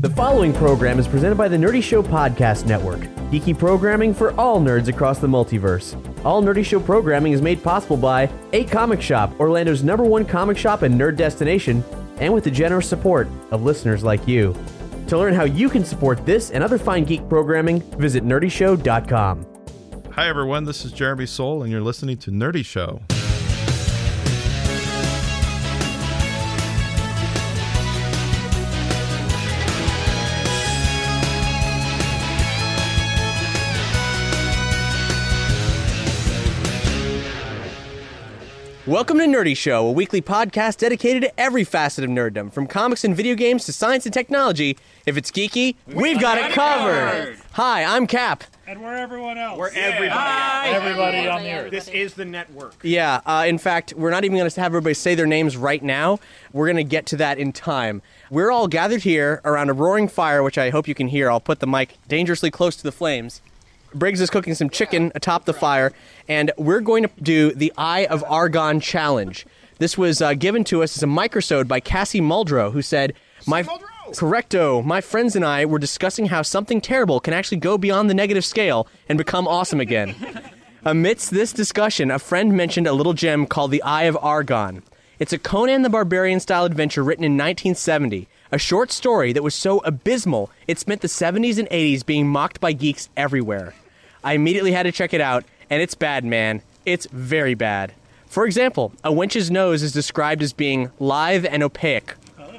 The following program is presented by the Nerdy Show Podcast Network, geeky programming for all nerds across the multiverse. All Nerdy Show programming is made possible by A Comic Shop, Orlando's number one comic shop and nerd destination, and with the generous support of listeners like you. To learn how you can support this and other fine geek programming, visit nerdyshow.com. Hi, everyone. This is Jeremy Soule, and you're listening to Nerdy Show. Welcome to Nerdy Show, a weekly podcast dedicated to every facet of nerddom, from comics and video games to science and technology. If it's geeky, we've got it covered. Hi, I'm Cap. And we're everyone else. We're everybody. everybody on the earth. This is the network. Yeah, uh, in fact, we're not even going to have everybody say their names right now. We're going to get to that in time. We're all gathered here around a roaring fire, which I hope you can hear. I'll put the mic dangerously close to the flames. Briggs is cooking some chicken atop the fire, and we're going to do the Eye of Argon challenge. This was uh, given to us as a microsode by Cassie Muldrow, who said, "My correcto, my friends and I were discussing how something terrible can actually go beyond the negative scale and become awesome again." Amidst this discussion, a friend mentioned a little gem called the Eye of Argon. It's a Conan the Barbarian style adventure written in 1970, a short story that was so abysmal it spent the 70s and 80s being mocked by geeks everywhere. I immediately had to check it out, and it's bad, man. It's very bad. For example, a wench's nose is described as being lithe and opaque.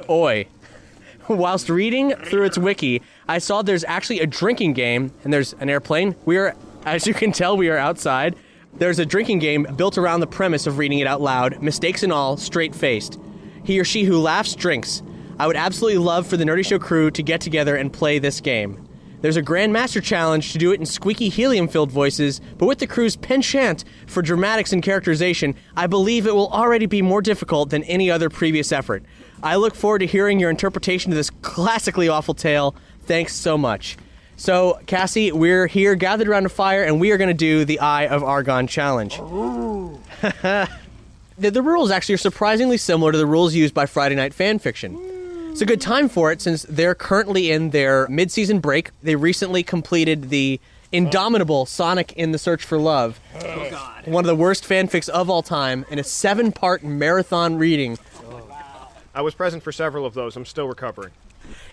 Oi. Whilst reading through its wiki, I saw there's actually a drinking game, and there's an airplane. We are, as you can tell, we are outside. There's a drinking game built around the premise of reading it out loud, mistakes and all, straight faced. He or she who laughs drinks. I would absolutely love for the Nerdy Show crew to get together and play this game. There's a Grandmaster challenge to do it in squeaky helium filled voices, but with the crew's penchant for dramatics and characterization, I believe it will already be more difficult than any other previous effort. I look forward to hearing your interpretation of this classically awful tale. Thanks so much. So, Cassie, we're here gathered around a fire, and we are going to do the Eye of Argon challenge. the, the rules actually are surprisingly similar to the rules used by Friday Night Fan Fiction. It's a good time for it since they're currently in their mid-season break. They recently completed the indomitable Sonic in the Search for Love. Oh God. One of the worst fanfics of all time in a seven-part marathon reading. I was present for several of those. I'm still recovering.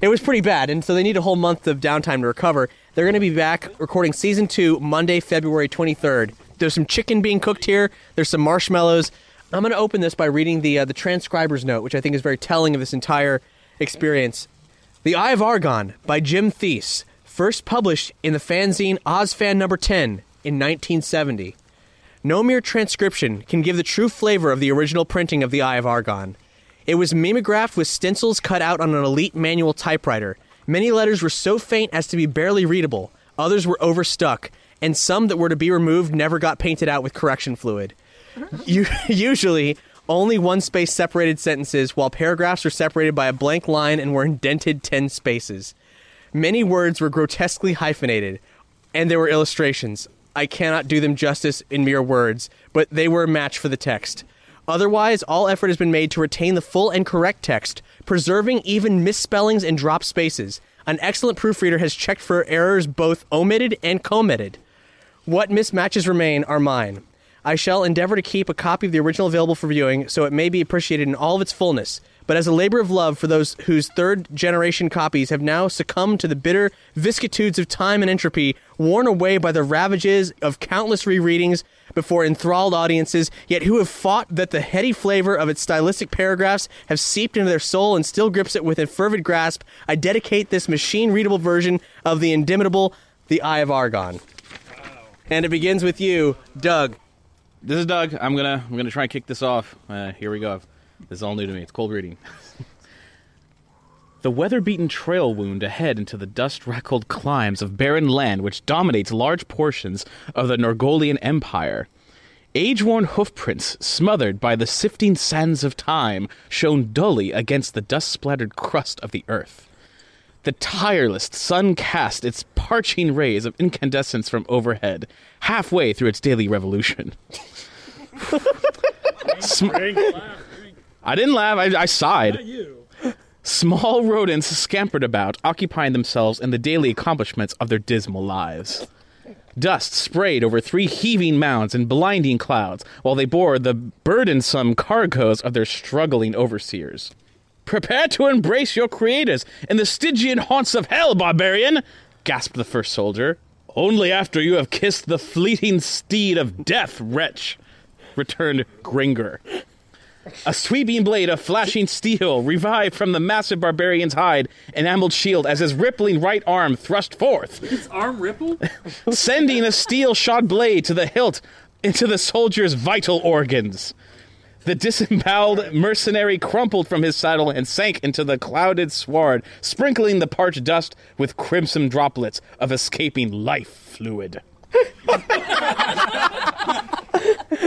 It was pretty bad, and so they need a whole month of downtime to recover. They're going to be back recording season two Monday, February 23rd. There's some chicken being cooked here. There's some marshmallows. I'm going to open this by reading the uh, the transcriber's note, which I think is very telling of this entire experience. The Eye of Argon by Jim Theis, first published in the fanzine OSFAN number 10 in 1970. No mere transcription can give the true flavor of the original printing of The Eye of Argon. It was mimeographed with stencils cut out on an elite manual typewriter. Many letters were so faint as to be barely readable, others were overstuck, and some that were to be removed never got painted out with correction fluid. Uh-huh. U- usually, only one space separated sentences, while paragraphs were separated by a blank line and were indented 10 spaces. Many words were grotesquely hyphenated, and there were illustrations. I cannot do them justice in mere words, but they were a match for the text. Otherwise, all effort has been made to retain the full and correct text, preserving even misspellings and drop spaces. An excellent proofreader has checked for errors both omitted and committed. What mismatches remain are mine. I shall endeavor to keep a copy of the original available for viewing so it may be appreciated in all of its fullness. But as a labor of love for those whose third generation copies have now succumbed to the bitter vicissitudes of time and entropy, worn away by the ravages of countless rereadings before enthralled audiences, yet who have fought that the heady flavor of its stylistic paragraphs have seeped into their soul and still grips it with a fervid grasp, I dedicate this machine readable version of the indimitable The Eye of Argon. And it begins with you, Doug. This is Doug. I'm gonna I'm gonna try and kick this off. Uh, here we go. This is all new to me. It's cold reading. the weather beaten trail wound ahead into the dust wrinkled climes of barren land which dominates large portions of the Norgolian Empire. Age worn hoofprints, smothered by the sifting sands of time, shone dully against the dust splattered crust of the earth. The tireless sun cast its parching rays of incandescence from overhead, halfway through its daily revolution. Sm- I didn't laugh, I, I sighed. Small rodents scampered about, occupying themselves in the daily accomplishments of their dismal lives. Dust sprayed over three heaving mounds in blinding clouds while they bore the burdensome cargoes of their struggling overseers. Prepare to embrace your creators in the Stygian haunts of hell, barbarian! gasped the first soldier. Only after you have kissed the fleeting steed of death, wretch, returned Gringer. A sweeping blade of flashing steel revived from the massive barbarian's hide, enameled shield as his rippling right arm thrust forth, His arm rippled? sending a steel shod blade to the hilt into the soldier's vital organs. The disemboweled mercenary crumpled from his saddle and sank into the clouded sward, sprinkling the parched dust with crimson droplets of escaping life fluid.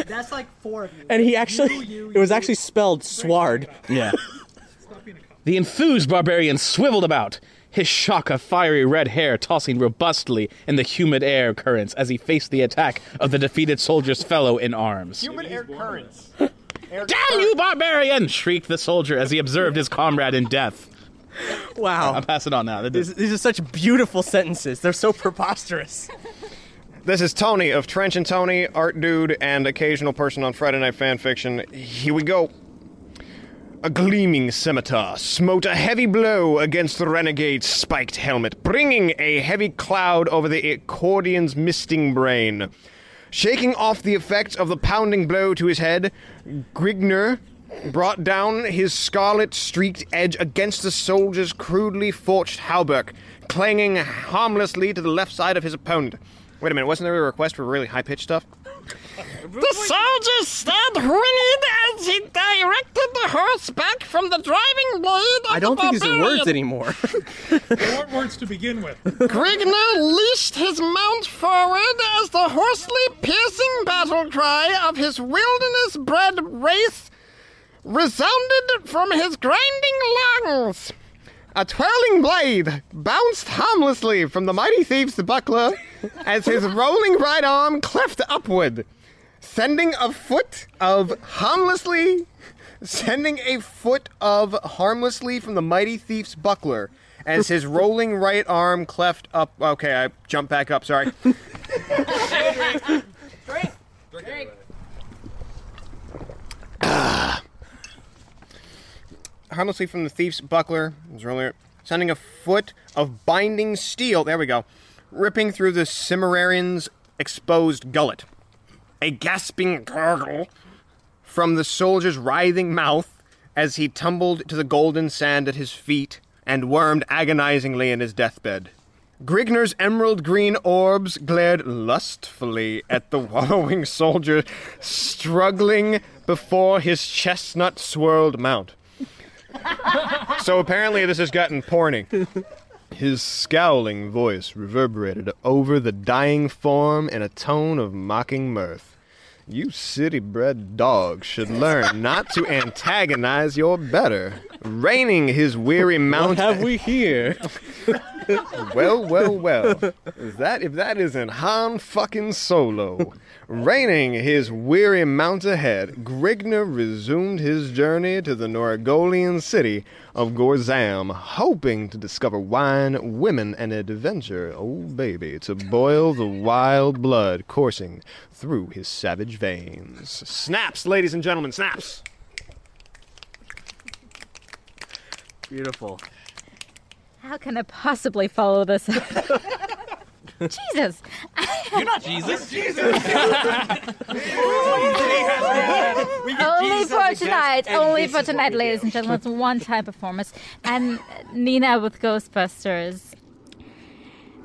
That's like four of you. And he actually, it was actually spelled sward. Yeah. The enthused barbarian swiveled about, his shock of fiery red hair tossing robustly in the humid air currents as he faced the attack of the defeated soldier's fellow in arms. Human air currents. Damn you, barbarian! shrieked the soldier as he observed his comrade in death. Wow. I'm passing it on now. These, these are such beautiful sentences. They're so preposterous. This is Tony of Trench and Tony, art dude, and occasional person on Friday Night Fanfiction. Here we go. A gleaming scimitar smote a heavy blow against the renegade's spiked helmet, bringing a heavy cloud over the accordion's misting brain. Shaking off the effects of the pounding blow to his head, Grigner brought down his scarlet streaked edge against the soldier's crudely forged hauberk, clanging harmlessly to the left side of his opponent. Wait a minute, wasn't there a request for really high pitched stuff? The soldier stared whinnied as he directed the horse back from the driving blade of I don't the think these are words barbarian. anymore. They weren't words to begin with. Grigner leashed his mount forward as the hoarsely piercing battle cry of his wilderness-bred race resounded from his grinding lungs. A twirling blade bounced harmlessly from the mighty thief's buckler as his rolling right arm cleft upward, sending a foot of harmlessly, sending a foot of harmlessly from the mighty thief's buckler as his rolling right arm cleft up. Okay, I jumped back up. Sorry. Harmlessly from the thief's buckler, was earlier, sending a foot of binding steel, there we go, ripping through the Cimmerian's exposed gullet. A gasping gurgle from the soldier's writhing mouth as he tumbled to the golden sand at his feet and wormed agonizingly in his deathbed. Grigner's emerald green orbs glared lustfully at the wallowing soldier struggling before his chestnut swirled mount. so apparently this has gotten porny. His scowling voice reverberated over the dying form in a tone of mocking mirth. You city bred dogs should learn not to antagonize your better. Reining his weary mount. What have we here? well, well, well. Is that if that isn't Han fucking Solo. Reining his weary mount ahead, Grigner resumed his journey to the Norgolian city of Gorzam, hoping to discover wine, women, and adventure, oh baby, to boil the wild blood coursing through his savage veins. Snaps, ladies and gentlemen, snaps! Beautiful. How can I possibly follow this? up? Jesus. You're not Jesus. Jesus. only for tonight. Only for tonight, ladies and gentlemen. It's one-time performance. And Nina with Ghostbusters.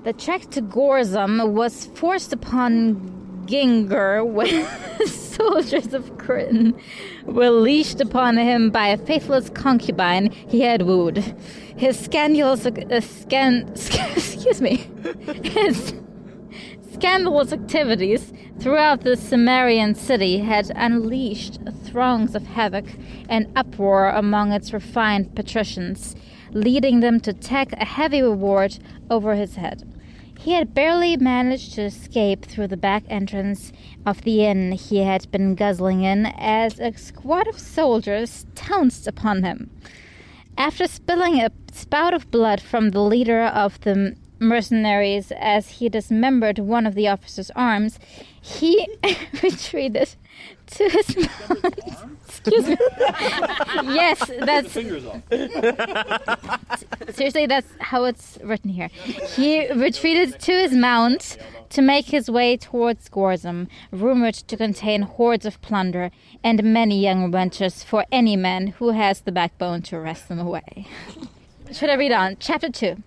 The trek to Gorzum was forced upon Ginger when soldiers of Britain were leashed upon him by a faithless concubine he had wooed. His scandalous, uh, scan, excuse me, his scandalous activities throughout the Cimmerian city had unleashed throngs of havoc and uproar among its refined patricians, leading them to tack a heavy reward over his head. He had barely managed to escape through the back entrance of the inn he had been guzzling in as a squad of soldiers pounced upon him. After spilling a spout of blood from the leader of the mercenaries as he dismembered one of the officer's arms, he retreated to his mount. Excuse me. yes, that's seriously that's how it's written here. He retreated to his mount to make his way towards Gorzum, rumored to contain hordes of plunder and many young wenches for any man who has the backbone to wrest them away. Should I read on? Chapter 2.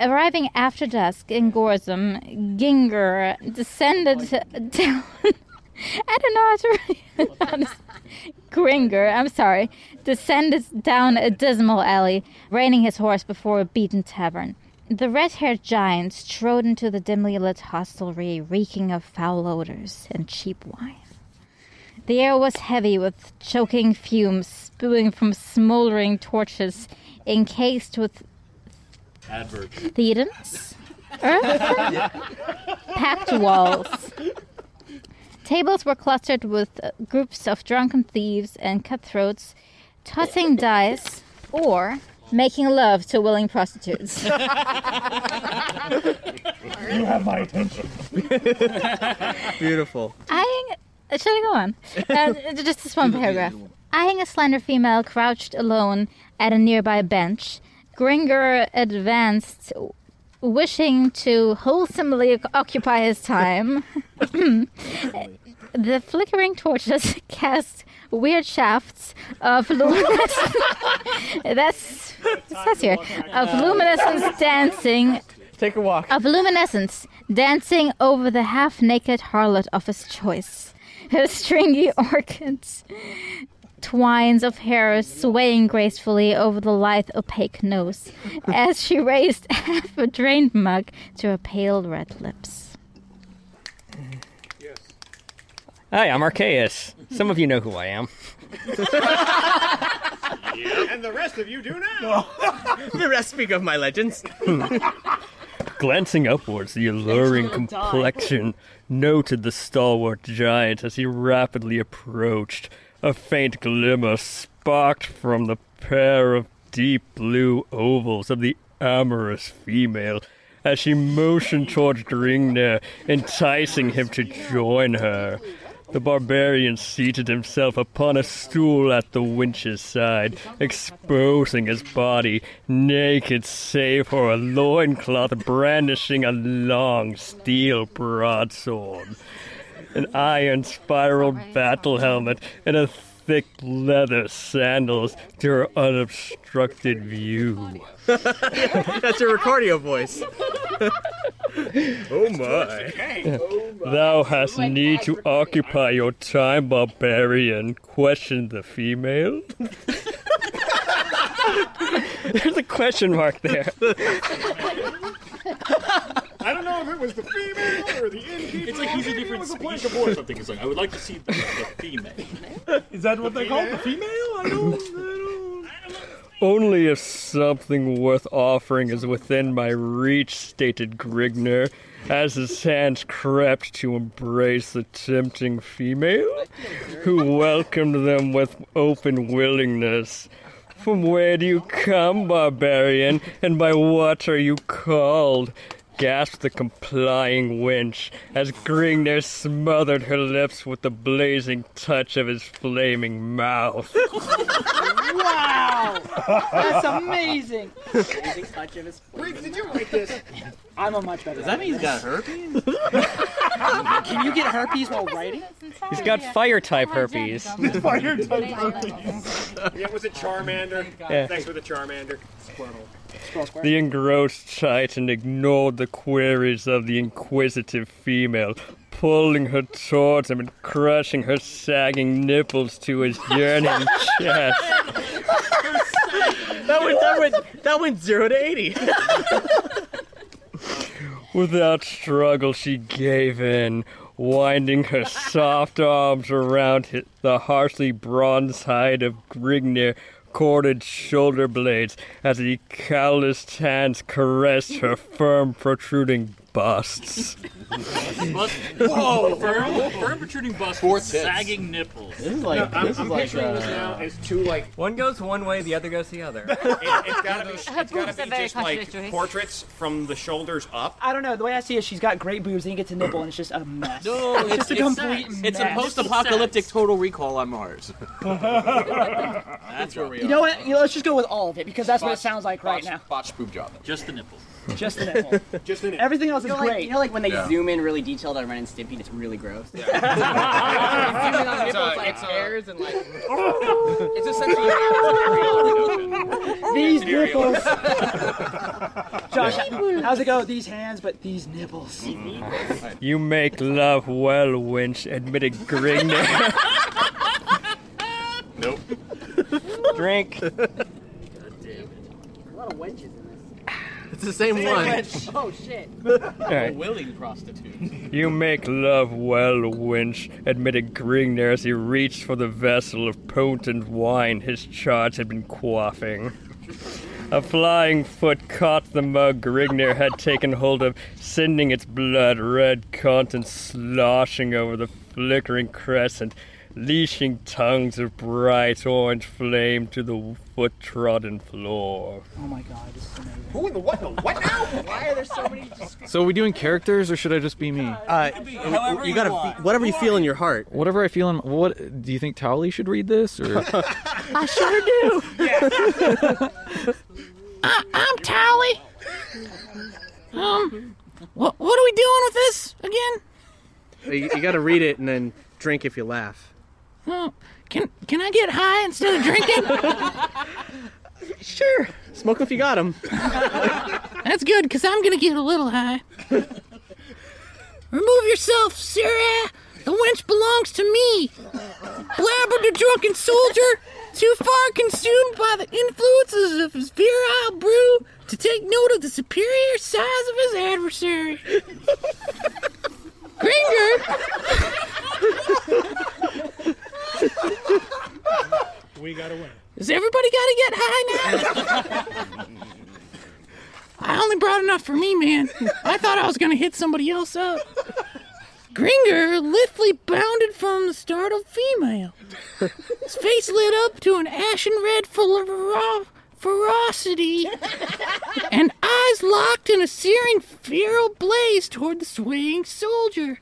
Arriving after dusk in Gorzum, Ginger descended down I don't know at an artery. Gringer, I'm sorry, descended down a dismal alley, reining his horse before a beaten tavern. The red haired giant strode into the dimly lit hostelry, reeking of foul odors and cheap wine. The air was heavy with choking fumes spewing from smoldering torches encased with Adverts. Thetans? Earthen? Packed walls. Tables were clustered with groups of drunken thieves and cutthroats tossing dice or making love to willing prostitutes. You have my attention. Beautiful. I should I go on? Uh, just this one paragraph. Eyeing a slender female crouched alone at a nearby bench, Gringer advanced, wishing to wholesomely occupy his time. the flickering torches cast weird shafts of luminous. that's says here of luminescence dancing. Take a walk. Of luminescence dancing over the half-naked harlot of his choice. Her stringy orchids, twines of hair swaying gracefully over the lithe, opaque nose, as she raised half a drained mug to her pale red lips. Hi, I'm Archaeus. Some of you know who I am. And the rest of you do now. the rest speak of my legends. Glancing upwards, the alluring complexion noted the stalwart giant as he rapidly approached. A faint glimmer sparked from the pair of deep blue ovals of the amorous female as she motioned towards Gringnir, enticing him to join her. The barbarian seated himself upon a stool at the winch's side, exposing his body, naked save for a loincloth brandishing a long steel broadsword, an iron spiraled battle helmet, and a thick leather sandals to her unobstructed view. That's your Ricardio voice. oh my. Thou hast need to occupy your time, barbarian, Question the female. There's a question mark there. I don't know if it was the female or the innkeeper. It's like he's a different species or something. It's like I would like to see the, the female. Is that what they call? The female? I don't. I don't. Only if something worth offering is within my reach, stated Grigner, as his hands crept to embrace the tempting female, who welcomed them with open willingness. From where do you come, barbarian, and by what are you called? Gasped the complying wench as Gringner smothered her lips with the blazing touch of his flaming mouth. Wow! That's amazing. Amazing touch of his. Wait, did you write this? I'm a much better. Does that mean he's got herpes? Can you get herpes while writing? He's got fire type herpes. Fire type herpes. Yeah, was it Charmander? Yeah. Thanks for the Charmander. The engrossed Titan ignored the queries of the inquisitive female, pulling her towards him and crushing her sagging nipples to his yearning chest. That went that went that went zero to eighty. Without struggle, she gave in, winding her soft arms around hi- the harshly bronze hide of Grignir corded shoulder blades as the calloused hands caressed her firm, protruding busts. Bust, whoa! Firm, firm protruding bust, Four with tits. sagging nipples. This is like I'm, this I'm is like picturing this uh, now as two like One goes one way, the other goes the other. it, it's gotta be, it's Her gotta are be very just like portraits from the shoulders up. I don't know. The way I see it, she's got great boobs, and you get to nipple, and it's just a mess. No, it's, just a it's- complete It's a post-apocalyptic Total Recall on Mars. That's where we are. You know what? You know, let's just go with all of it because that's what it sounds like right now. Botched boob job. Just the nipples. Just the nipple. Just in it. Everything else You is know, like, great. you know, like when they Yeah. zoom in really detailed on Ren and Stimpy, and it's really gross. Zooming on nipples like hairs and like. it's essentially. These nipples. Josh, how's it go? These hands, but these nipples. You make love well, winch, admitted Grignir. Nope. Drink. a lot of wenches in this. It's the same one. Oh shit. Alright. Willing prostitute. You make love well, winch, admitted Grignir as he reached for the vessel of potent wine his charge had been quaffing. A flying foot caught the mug Grignir had taken hold of, sending its blood red contents sloshing over the flickering crescent, leashing tongues of bright orange flame to the foot trodden floor. Oh my god, this is amazing. Who in the what? in The what now? Why are there so many? So are we doing characters or should I just be me? Uh, however you you gotta want. whatever you feel in your heart. Whatever I feel in what do you think Towley should read this or I sure do. I, I'm Tally. Um, what what are we doing with this again? You, you gotta read it and then drink if you laugh. Oh, can can I get high instead of drinking? Sure. Smoke if you got them. That's good, because I'm going to get a little high. Remove yourself, Sarah. The wench belongs to me. Blabbered the drunken soldier, too far consumed by the influences of his virile brew to take note of the superior size of his adversary. Gringer, We gotta win. does everybody got to get high now? I only brought enough for me, man. I thought I was gonna hit somebody else up. Gringer lithely bounded from the startled female. His face lit up to an ashen red full of fero- ferocity, and eyes locked in a searing feral blaze toward the swaying soldier.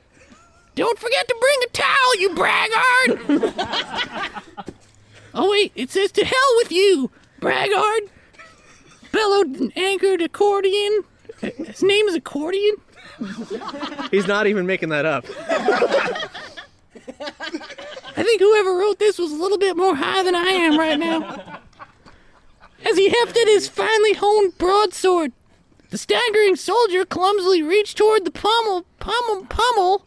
Don't forget to bring a towel, you braggart! oh wait, it says to hell with you, braggart! bellowed an anchored accordion. His name is Accordion? He's not even making that up. I think whoever wrote this was a little bit more high than I am right now. As he hefted his finely honed broadsword, the staggering soldier clumsily reached toward the pommel, pommel, pommel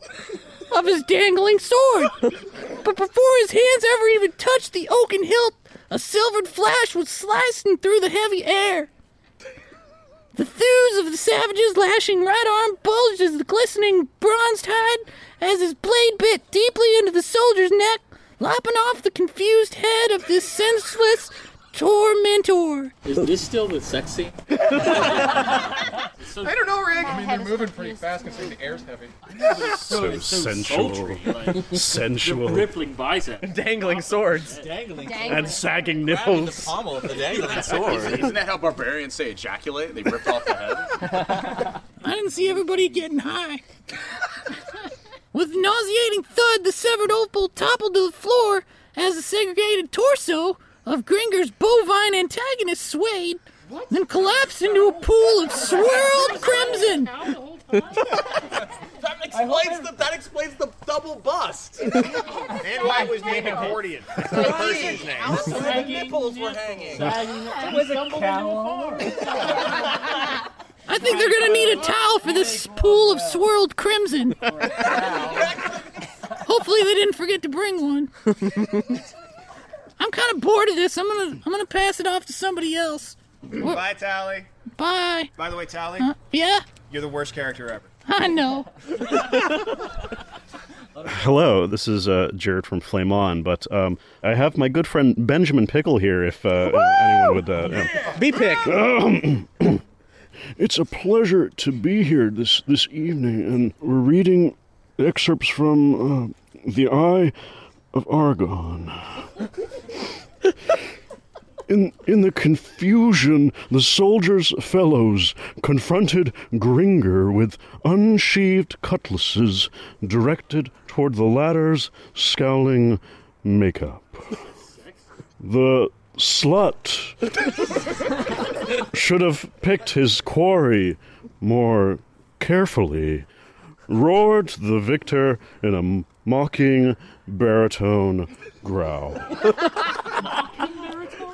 of his dangling sword. But before his hands ever even touched the oaken hilt, a silvered flash was slicing through the heavy air. The thews of the savage's lashing right arm bulged as the glistening bronzed hide as his blade bit deeply into the soldier's neck, lopping off the confused head of this senseless tormentor. Is this still the sex scene? I don't know, Rick. I mean, they're moving pretty fast considering the air's heavy. So, So sensual. sultry, like, Sensual. The rippling bicep. Dangling swords. Dangling And sagging nipples. the pommel of the dangling sword. Isn't that how barbarians say ejaculate? They ripped off the head. I didn't see everybody getting high. With nauseating thud, the severed opal toppled to the floor as the segregated torso of Gringer's bovine antagonist swayed, then collapsed into a pool of swirled crimson. That explains the that explains the double bust. And why it was named Accordion. That's not person's name. The nipples were hanging. It was a cow. I think they're gonna need a towel for this pool of swirled crimson. Hopefully they didn't forget to bring one. I'm kind of bored of this. I'm gonna I'm gonna pass it off to somebody else. Bye, Tally. Bye. By the way, Tally, Uh, yeah, you're the worst character ever. I know. Hello, this is uh, Jared from Flame On, but um, I have my good friend Benjamin Pickle here. If uh, anyone would uh, yeah. be pick. it's a pleasure to be here this this evening, and we're reading excerpts from uh, the Eye of Argon. In, in the confusion, the soldiers' fellows confronted Gringer with unsheathed cutlasses directed toward the latter's scowling makeup. The slut should have picked his quarry more carefully, roared the victor in a mocking baritone growl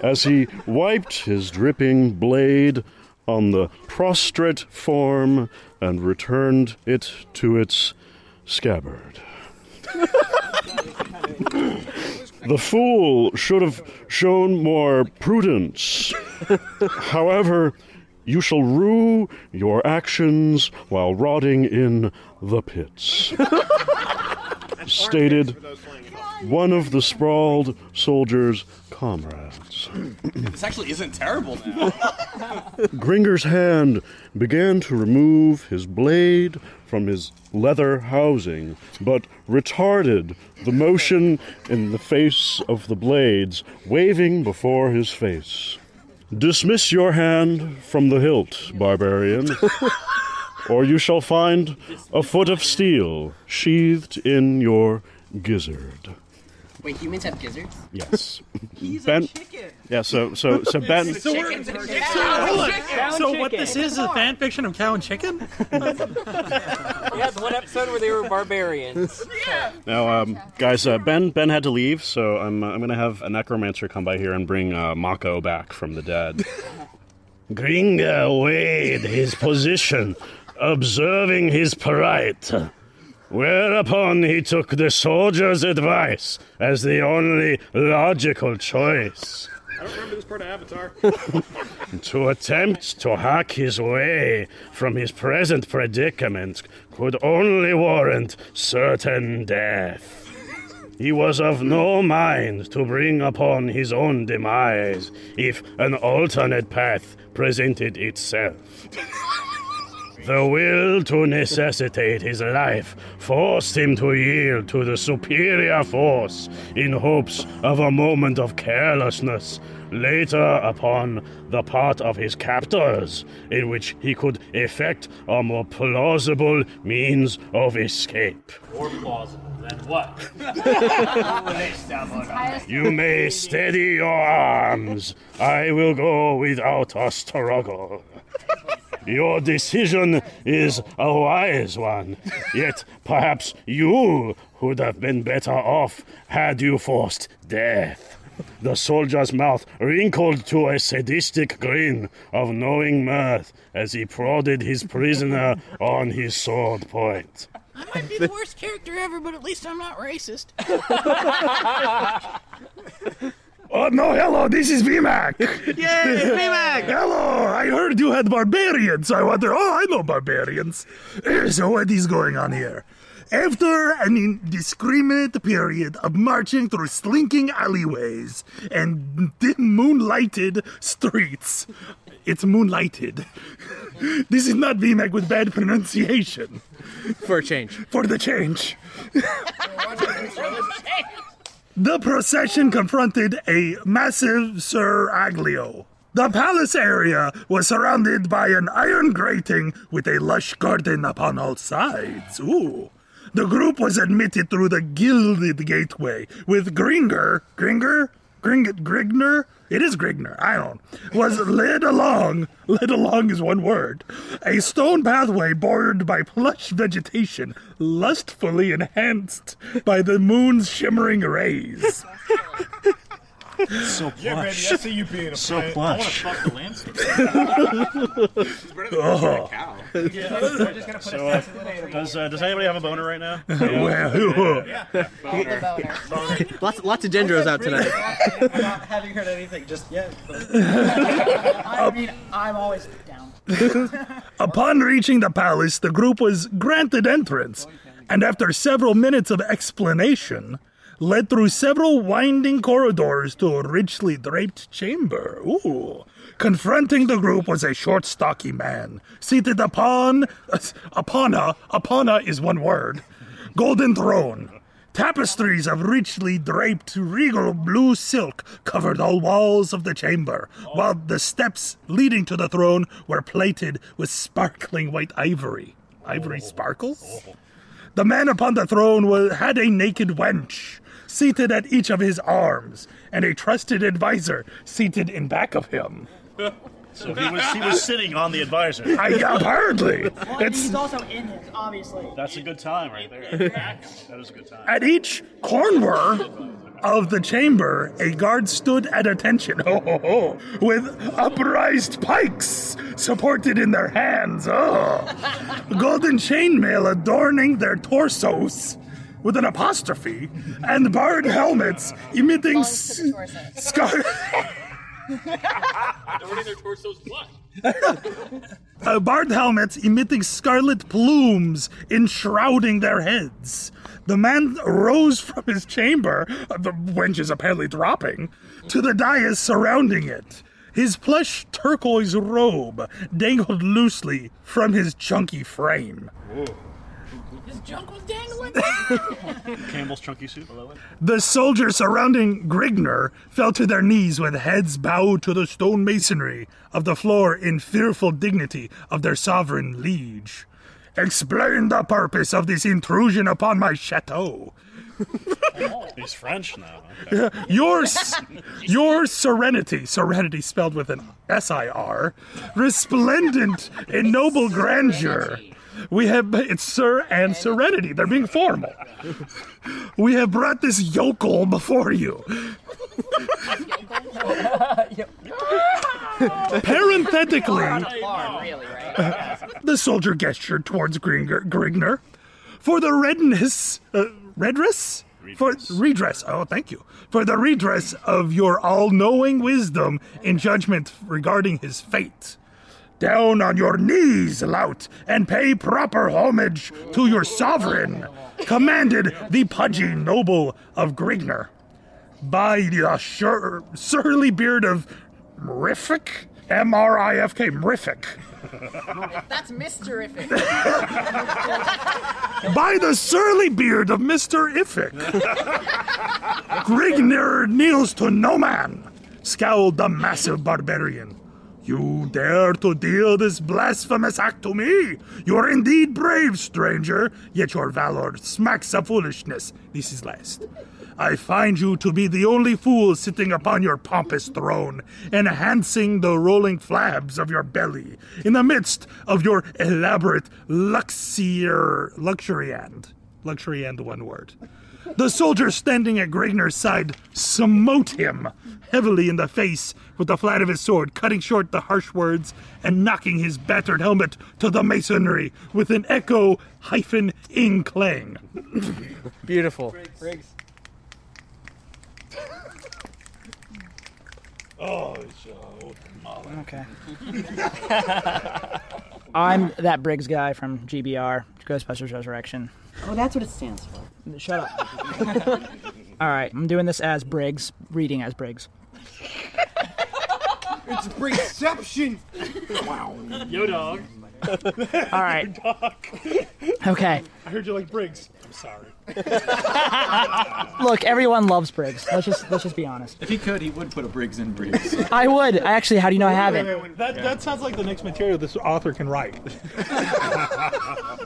as he wiped his dripping blade on the prostrate form and returned it to its scabbard. the fool should have shown more prudence. However, you shall rue your actions while rotting in the pits. Stated one of the sprawled soldier's comrades. This actually isn't terrible now. Gringer's hand began to remove his blade from his leather housing, but retarded the motion in the face of the blades, waving before his face. Dismiss your hand from the hilt, barbarian, or you shall find a foot of steel sheathed in your gizzard. Wait, humans have gizzards? Yes. He's ben, a chicken. Yeah, so so so Ben So, we're, so, hold on. so what this is is a fan fiction of Cow and Chicken? yeah, the one episode where they were barbarians. yeah. Now, um, guys, uh, Ben Ben had to leave, so I'm uh, I'm gonna have a necromancer come by here and bring uh, Mako back from the dead. Gringa weighed his position, observing his plight. Whereupon he took the soldier's advice as the only logical choice. I don't remember this part of Avatar. To attempt to hack his way from his present predicament could only warrant certain death. He was of no mind to bring upon his own demise if an alternate path presented itself. The will to necessitate his life forced him to yield to the superior force in hopes of a moment of carelessness later upon the part of his captors, in which he could effect a more plausible means of escape. More plausible than what? You may steady your arms. I will go without a struggle. Your decision is a wise one, yet perhaps you would have been better off had you forced death. The soldier's mouth wrinkled to a sadistic grin of knowing mirth as he prodded his prisoner on his sword point. I might be the worst character ever, but at least I'm not racist. Oh no, hello, this is VMAC. Yay, VMAC! Hello, I heard you had barbarians. I wonder, oh, I know barbarians. So what is going on here? After an indiscriminate period of marching through slinking alleyways and dim moonlighted streets, it's moonlighted. This is not VMAC with bad pronunciation. For a change. For the change. The procession confronted a massive seraglio. The palace area was surrounded by an iron grating with a lush garden upon all sides. Ooh. The group was admitted through the gilded gateway with Gringer, Gringer, Grigner? It is Grigner, I don't. Was led along, led along is one word, a stone pathway bordered by plush vegetation, lustfully enhanced by the moon's shimmering rays. So Yeah, man, I see you being a So plant. plush. I want to fuck the landscape. Oh. Yeah. So, uh, does uh, does anybody have a boner right now? Well, lots, lots of dendros out tonight. Not having heard anything just yet. I mean, I'm always down. Upon reaching the palace, the group was granted entrance, and after several minutes of explanation, led through several winding corridors to a richly draped chamber. Ooh. Confronting the group was a short, stocky man, seated upon upon a upon a is one word, golden throne. Tapestries of richly draped regal blue silk covered all walls of the chamber, while the steps leading to the throne were plated with sparkling white ivory. Ivory sparkles? The man upon the throne was, had a naked wench seated at each of his arms, and a trusted advisor seated in back of him. So he was he was sitting on the advisor. I, apparently. Well, It's he's also in it, obviously. That's a good time right there. That is a good time. At each corner of the chamber, a guard stood at attention, ho, ho, ho, with upraised pikes supported in their hands. Oh. Golden chainmail adorning their torsos with an apostrophe, and barred helmets emitting s- scar. Everybody in their torso's blood. uh, barred helmets emitting scarlet plumes enshrouding their heads. The man rose from his chamber, uh, the wench is apparently dropping, to the dais surrounding it. His plush turquoise robe dangled loosely from his chunky frame. His junk was dangling. Campbell's chunky suit below it. The soldiers surrounding Grigner fell to their knees with heads bowed to the stone masonry of the floor in fearful dignity of their sovereign liege. Explain the purpose of this intrusion upon my chateau. He's French now. your, s- your serenity, serenity spelled with an S I R, resplendent in noble grandeur. We have, it's Sir and Serenity. They're being formal. We have brought this yokel before you. Parenthetically, the soldier gestured towards Gringer, Grigner. For the redness, uh, redress? For redress. Oh, thank you. For the redress of your all knowing wisdom in judgment regarding his fate. Down on your knees, lout, and pay proper homage to your sovereign, commanded the pudgy noble of Grigner. By the sur- surly beard of Mriffic? M R I F K, Mriffic. That's misterific. By the surly beard of Mr. Iffic. Grigner kneels to no man, scowled the massive barbarian. You dare to deal this blasphemous act to me? You are indeed brave, stranger, yet your valor smacks of foolishness. This is last. I find you to be the only fool sitting upon your pompous throne, enhancing the rolling flabs of your belly in the midst of your elaborate luxier luxury and luxury and one word. The soldier standing at Grigner's side smote him heavily in the face with the flat of his sword, cutting short the harsh words and knocking his battered helmet to the masonry with an echo hyphen ing clang. Beautiful. Briggs. Oh, so Okay. I'm that Briggs guy from GBR, Ghostbusters Resurrection. Oh, that's what it stands for. Shut up. All right, I'm doing this as Briggs, reading as Briggs. It's Briggsception. wow. Yo, dog. All right. Okay. I heard you like Briggs. I'm sorry. Look, everyone loves Briggs. Let's just let's just be honest. If he could, he would put a Briggs in Briggs. I would. I actually, how do you know I haven't? That, that sounds like the next material this author can write.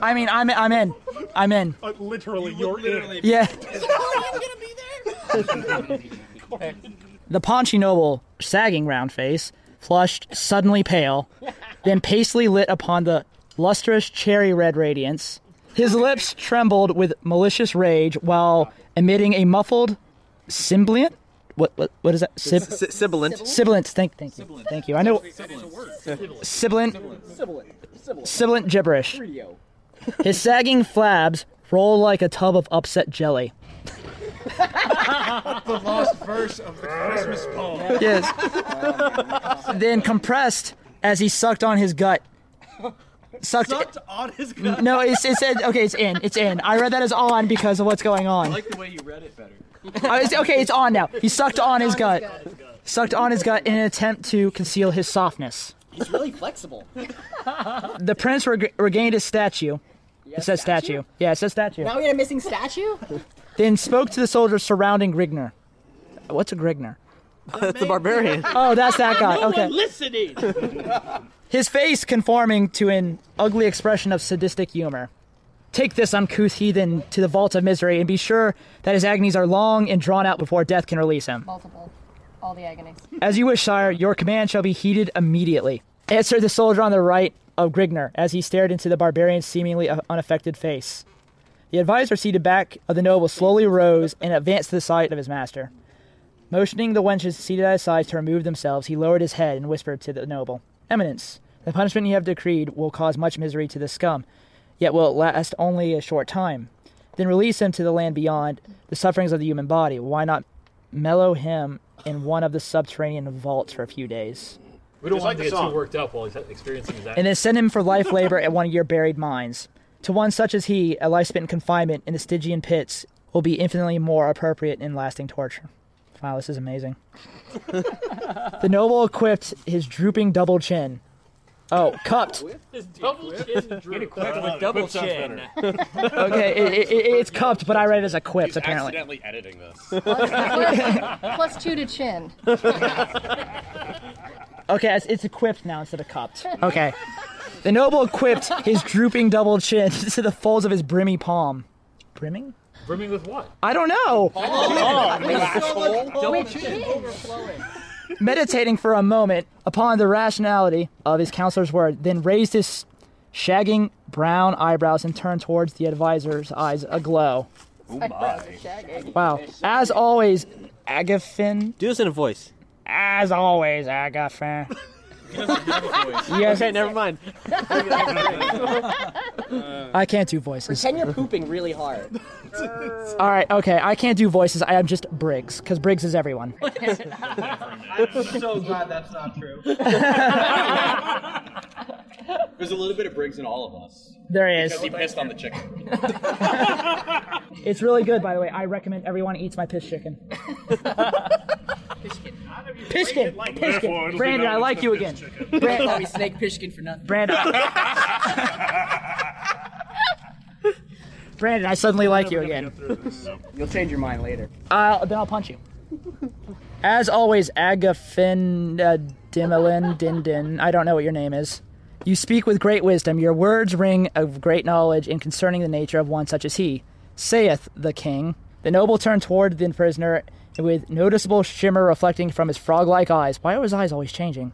I mean, I'm I'm in. I'm in. Uh, literally, you're in. Yeah. The paunchy noble, sagging round face, flushed, suddenly pale, then pastely lit upon the lustrous cherry red radiance. His lips trembled with malicious rage while emitting a muffled, sibilant what what what is that? Sib- S- sibilant. sibilant. Thank thank you. Thank you. I know Sibilant. sibilant. Sibilant Sibilant gibberish. His sagging flabs roll like a tub of upset jelly. the lost verse of the Christmas poem. Yes. then compressed as he sucked on his gut. Sucked, Sucked on his gut. No, it's, it said okay. It's in. It's in. I read that as on because of what's going I on. like the way you read it better. Uh, it's, okay, it's on now. He sucked on his gut. Sucked on his gut in an attempt to conceal his softness. He's really flexible. The prince reg- regained his statue. It says statue. Yeah, it says statue. Now we had a missing statue? Then spoke to the soldiers surrounding Grigner. What's a Grigner? That's the barbarian. Oh, that's that guy. No Okay. one listening. His face conforming to an ugly expression of sadistic humor. Take this uncouth heathen to the vault of misery and be sure that his agonies are long and drawn out before death can release him. Multiple. All the agonies. As you wish, sire, your command shall be heeded immediately. Answered the soldier on the right of Grigner as he stared into the barbarian's seemingly unaffected face. The advisor seated back of the noble slowly rose and advanced to the side of his master. Motioning the wenches seated at his sides to remove themselves, he lowered his head and whispered to the noble, Eminence, the punishment you have decreed will cause much misery to the scum, yet will it last only a short time. Then release him to the land beyond the sufferings of the human body. Why not mellow him in one of the subterranean vaults for a few days? We don't Just want like him to get song. too worked up while he's experiencing his and then send him for life labor at one of your buried mines. To one such as he, a life spent in confinement in the Stygian pits will be infinitely more appropriate in lasting torture. Wow, this is amazing. the noble equipped his drooping double chin. Oh, cupped. His double chin Get equipped with double chin. Okay, it, it, it- it's cupped, but I read it as equipped, apparently. accidentally editing this. plus, plus two to chin. Okay, it's, it's equipped now instead of cupped. Okay. The noble equipped his drooping double chin to the folds of his brimmy palm. Brimming? Brimming with what? I don't know. Double chin. Meditating for a moment upon the rationality of his counselor's word, then raised his shagging brown eyebrows and turned towards the advisor's eyes aglow. Oh my. Wow. As always, Agafin. Do this in a voice. As always, Agafin. Yes. Okay, never mind. I can't do voices. Pretend you're pooping really hard. All right, okay, I can't do voices. I am just Briggs, because Briggs is everyone. I'm so glad that's not true. There's a little bit of Briggs in all of us. There is. Because he pissed on the chicken. It's really good, by the way. I recommend everyone eats my piss chicken. Pishkin. Pishkin. Brandon, I like you again. Brand, call me Snake Pishkin for nothing. Brandon. Brandon, I suddenly like you again. You'll change your mind later. Uh, then I'll punch you. As always, Agafin uh, Dimelin Dindin. I don't know what your name is. You speak with great wisdom. Your words ring of great knowledge in concerning the nature of one such as he. Saith the king. The noble turned toward the prisoner with noticeable shimmer reflecting from his frog-like eyes. Why are his eyes always changing?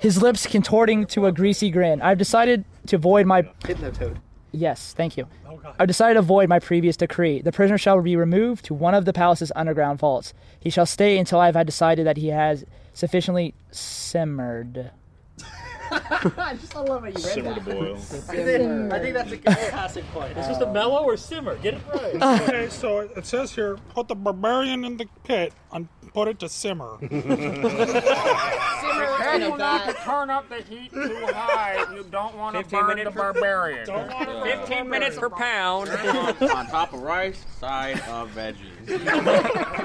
His lips contorting to a greasy grin. I've decided to void my Hypnotoad. Yes, thank you. I have decided to void my previous decree. The prisoner shall be removed to one of the palace's underground vaults. He shall stay until I have decided that he has sufficiently simmered. I just love how you read Simmer to that. boil. Simmer. I think that's a good passing point. It's just a mellow or simmer. Get it right. okay, so it says here, put the barbarian in the pit and put it to simmer. Simmer Careful not to turn up the heat too high. You don't want to 15 burn minutes the per- barbarian. 15 minutes per pound. on top of rice, side of veggies.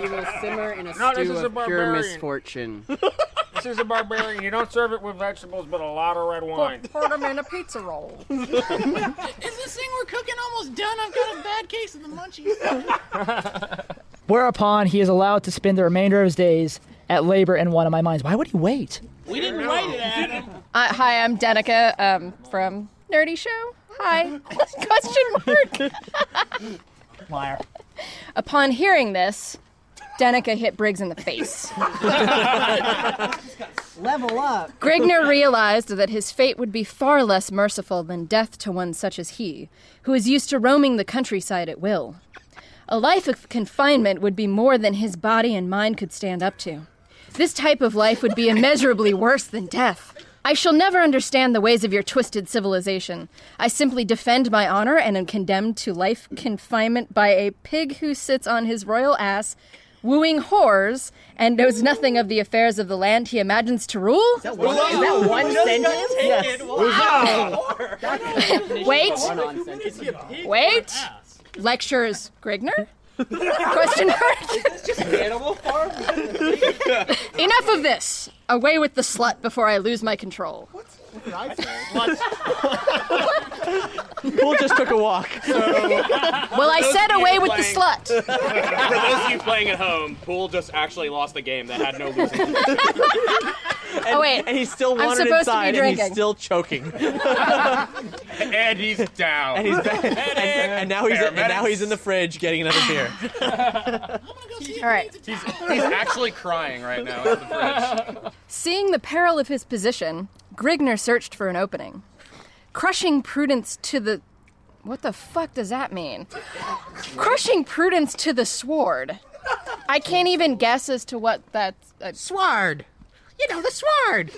You will simmer in a No, this stew is a of pure barbarian. misfortune. This is a barbarian. You don't serve it with vegetables, but a lot of red wine. Put them in a pizza roll. Is this thing we're cooking almost done? I've got a bad case of the munchies. Whereupon he is allowed to spend the remainder of his days at labor in one of my mines. Why would he wait? We didn't write it, Adam. Uh, hi, I'm Denica um, from Nerdy Show. Hi. Question mark. Liar. Upon hearing this, Denica hit Briggs in the face. Level up. Grigner realized that his fate would be far less merciful than death to one such as he, who is used to roaming the countryside at will. A life of confinement would be more than his body and mind could stand up to. This type of life would be immeasurably worse than death. I shall never understand the ways of your twisted civilization. I simply defend my honor and am condemned to life confinement by a pig who sits on his royal ass, wooing whores, and knows nothing of the affairs of the land he imagines to rule. Is that one- is that one sentence? Yes. Wait. Wait. Lectures, Grigner? Question mark? Is this just Animal Farm? Enough of this. Away with the slut before I lose my control. Pool just took a walk. Well, I said away with the slut. For those of you playing at home, Pool just actually lost a game that had no losing. oh wait, and he's still I'm wanted inside, to be and he's still choking. and he's down. And he's back, and, and now he's and now he's in the fridge getting another beer. All right. He's, he's actually crying right now in the fridge. Seeing the peril of his position, Grigner searched for an opening. Crushing prudence to the. What the fuck does that mean? Crushing prudence to the sword. I can't even guess as to what that. Uh, Sword. You know, the sword.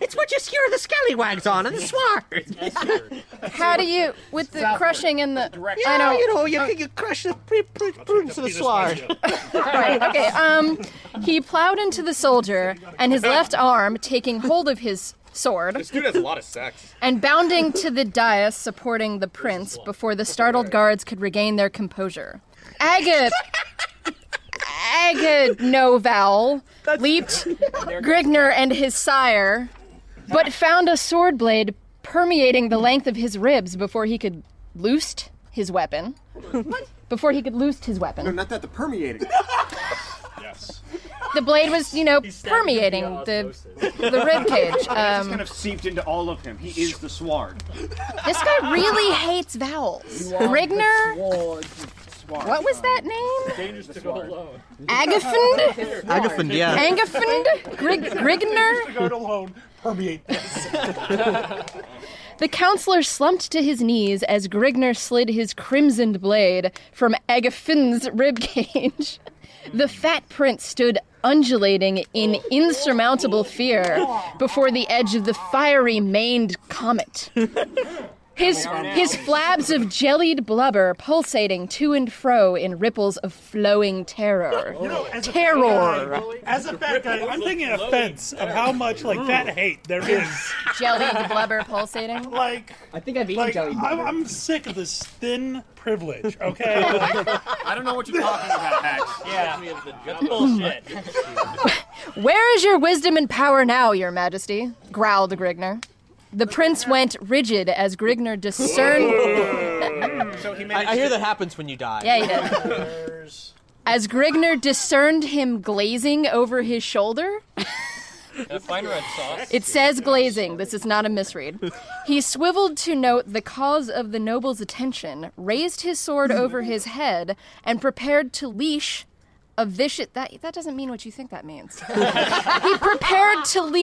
It's what you skewer the scallywags on, and the sword. how do you. With the crushing and the. Yeah, I know. you know, you, you crush the pre- pre- prudence of the sword. right, okay. Um, he plowed into the soldier, and his left arm, taking hold of his sword, This dude has a lot of sex. and bounding to the dais supporting the prince before the startled guards could regain their composure. Agate. Agate no vowel leaped Grigner and his sire, but found a sword blade permeating the length of his ribs before he could loosed his weapon. Before he could loosed his weapon. No, not that. The permeating. The blade was, you know, permeating the the rib cage. It just Um, kind of seeped into all of him. He is the sward. this guy really hates vowels. Rigner. What was that name? Dangerous to go alone. Agafund? Agafund, yeah. Angafund? Grig- Grigner? Go it alone. Permeate this. The counselor slumped to his knees as Grigner slid his crimsoned blade from Agafund's ribcage. The fat prince stood undulating in insurmountable fear before the edge of the fiery maned comet. His, his flabs of jellied blubber pulsating to and fro in ripples of flowing terror. You know, as a terror. Fat guy, as a fat guy, I'm taking offense of how much like fat hate there is. Jellied blubber pulsating? Like, I think I've eaten like jelly. I'm, I'm sick of this thin privilege. Okay, I don't know what you're talking about, Max. Yeah, that's bullshit. Where is your wisdom and power now, your majesty? growled Grigner. The prince went rigid as Grigner discerned. I, I hear that happens when you die. Yeah, he did. As Grigner discerned him glazing over his shoulder, A fine red sauce. it says glazing, this is not a misread. He swiveled to note the cause of the noble's attention, raised his sword over his head, and prepared to leash a vicious. That, that doesn't mean what you think that means. he prepared to leash.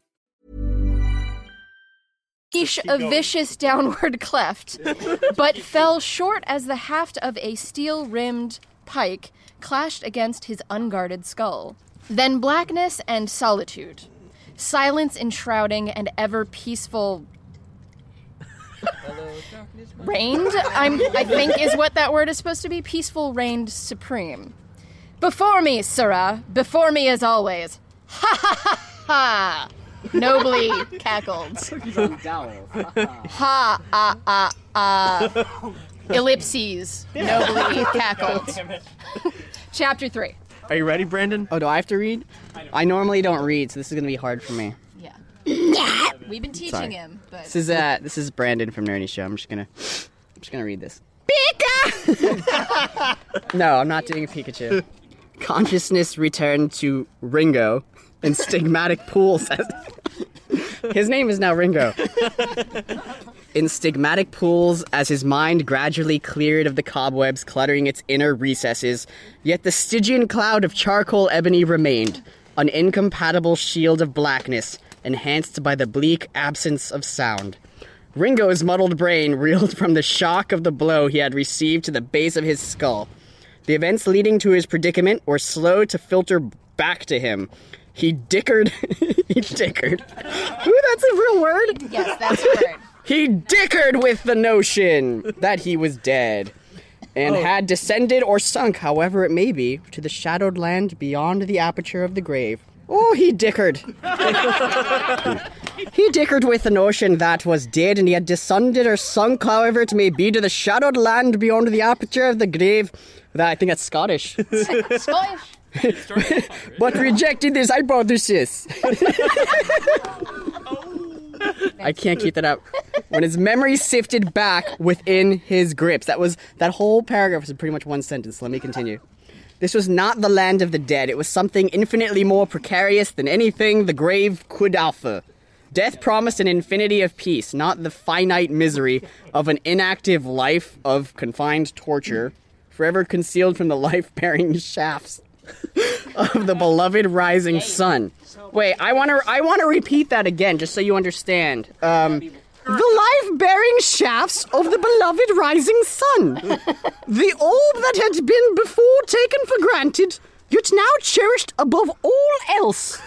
Leash a vicious downward cleft, but fell short as the haft of a steel rimmed pike clashed against his unguarded skull. Then blackness and solitude, silence enshrouding and ever peaceful. Reigned, I'm, I think, is what that word is supposed to be. Peaceful, reigned supreme. Before me, Sirrah, before me as always. Ha ha ha ha! Nobly cackled. Ha ah ah ah. Ellipses. Nobly cackled. Chapter 3. Are you ready, Brandon? Oh, do I have to read? I normally don't read, so this is gonna be hard for me. Yeah. We've been teaching Sorry. him, but. This is uh, this is Brandon from Nerdy Show. I'm just gonna, I'm just gonna read this. Pika! no, I'm not doing a Pikachu. Consciousness returned to Ringo in stigmatic pools. His name is now Ringo. In stigmatic pools, as his mind gradually cleared of the cobwebs cluttering its inner recesses, yet the Stygian cloud of charcoal ebony remained, an incompatible shield of blackness, enhanced by the bleak absence of sound. Ringo's muddled brain reeled from the shock of the blow he had received to the base of his skull. The events leading to his predicament were slow to filter back to him. He dickered. he dickered. Ooh, that's a real word? Yes, that's right. He dickered with the notion that he was dead and Oh. had descended or sunk, however it may be, to the shadowed land beyond the aperture of the grave. Oh, he dickered. he dickered with the notion that was dead and he had descended or sunk, however it may be, to the shadowed land beyond the aperture of the grave. That I think that's Scottish. Scottish. But rejected this hypothesis. I can't keep that up. When his memory sifted back within his grips. That was that whole paragraph was pretty much one sentence. Let me continue. This was not the land of the dead. It was something infinitely more precarious than anything the grave could offer. Death promised an infinity of peace, not the finite misery of an inactive life of confined torture, forever concealed from the life bearing shafts of the beloved rising sun. Wait, I want to I want to repeat that again just so you understand. Um the life-bearing shafts of the beloved rising sun. the orb that had been before taken for granted, yet now cherished above all else.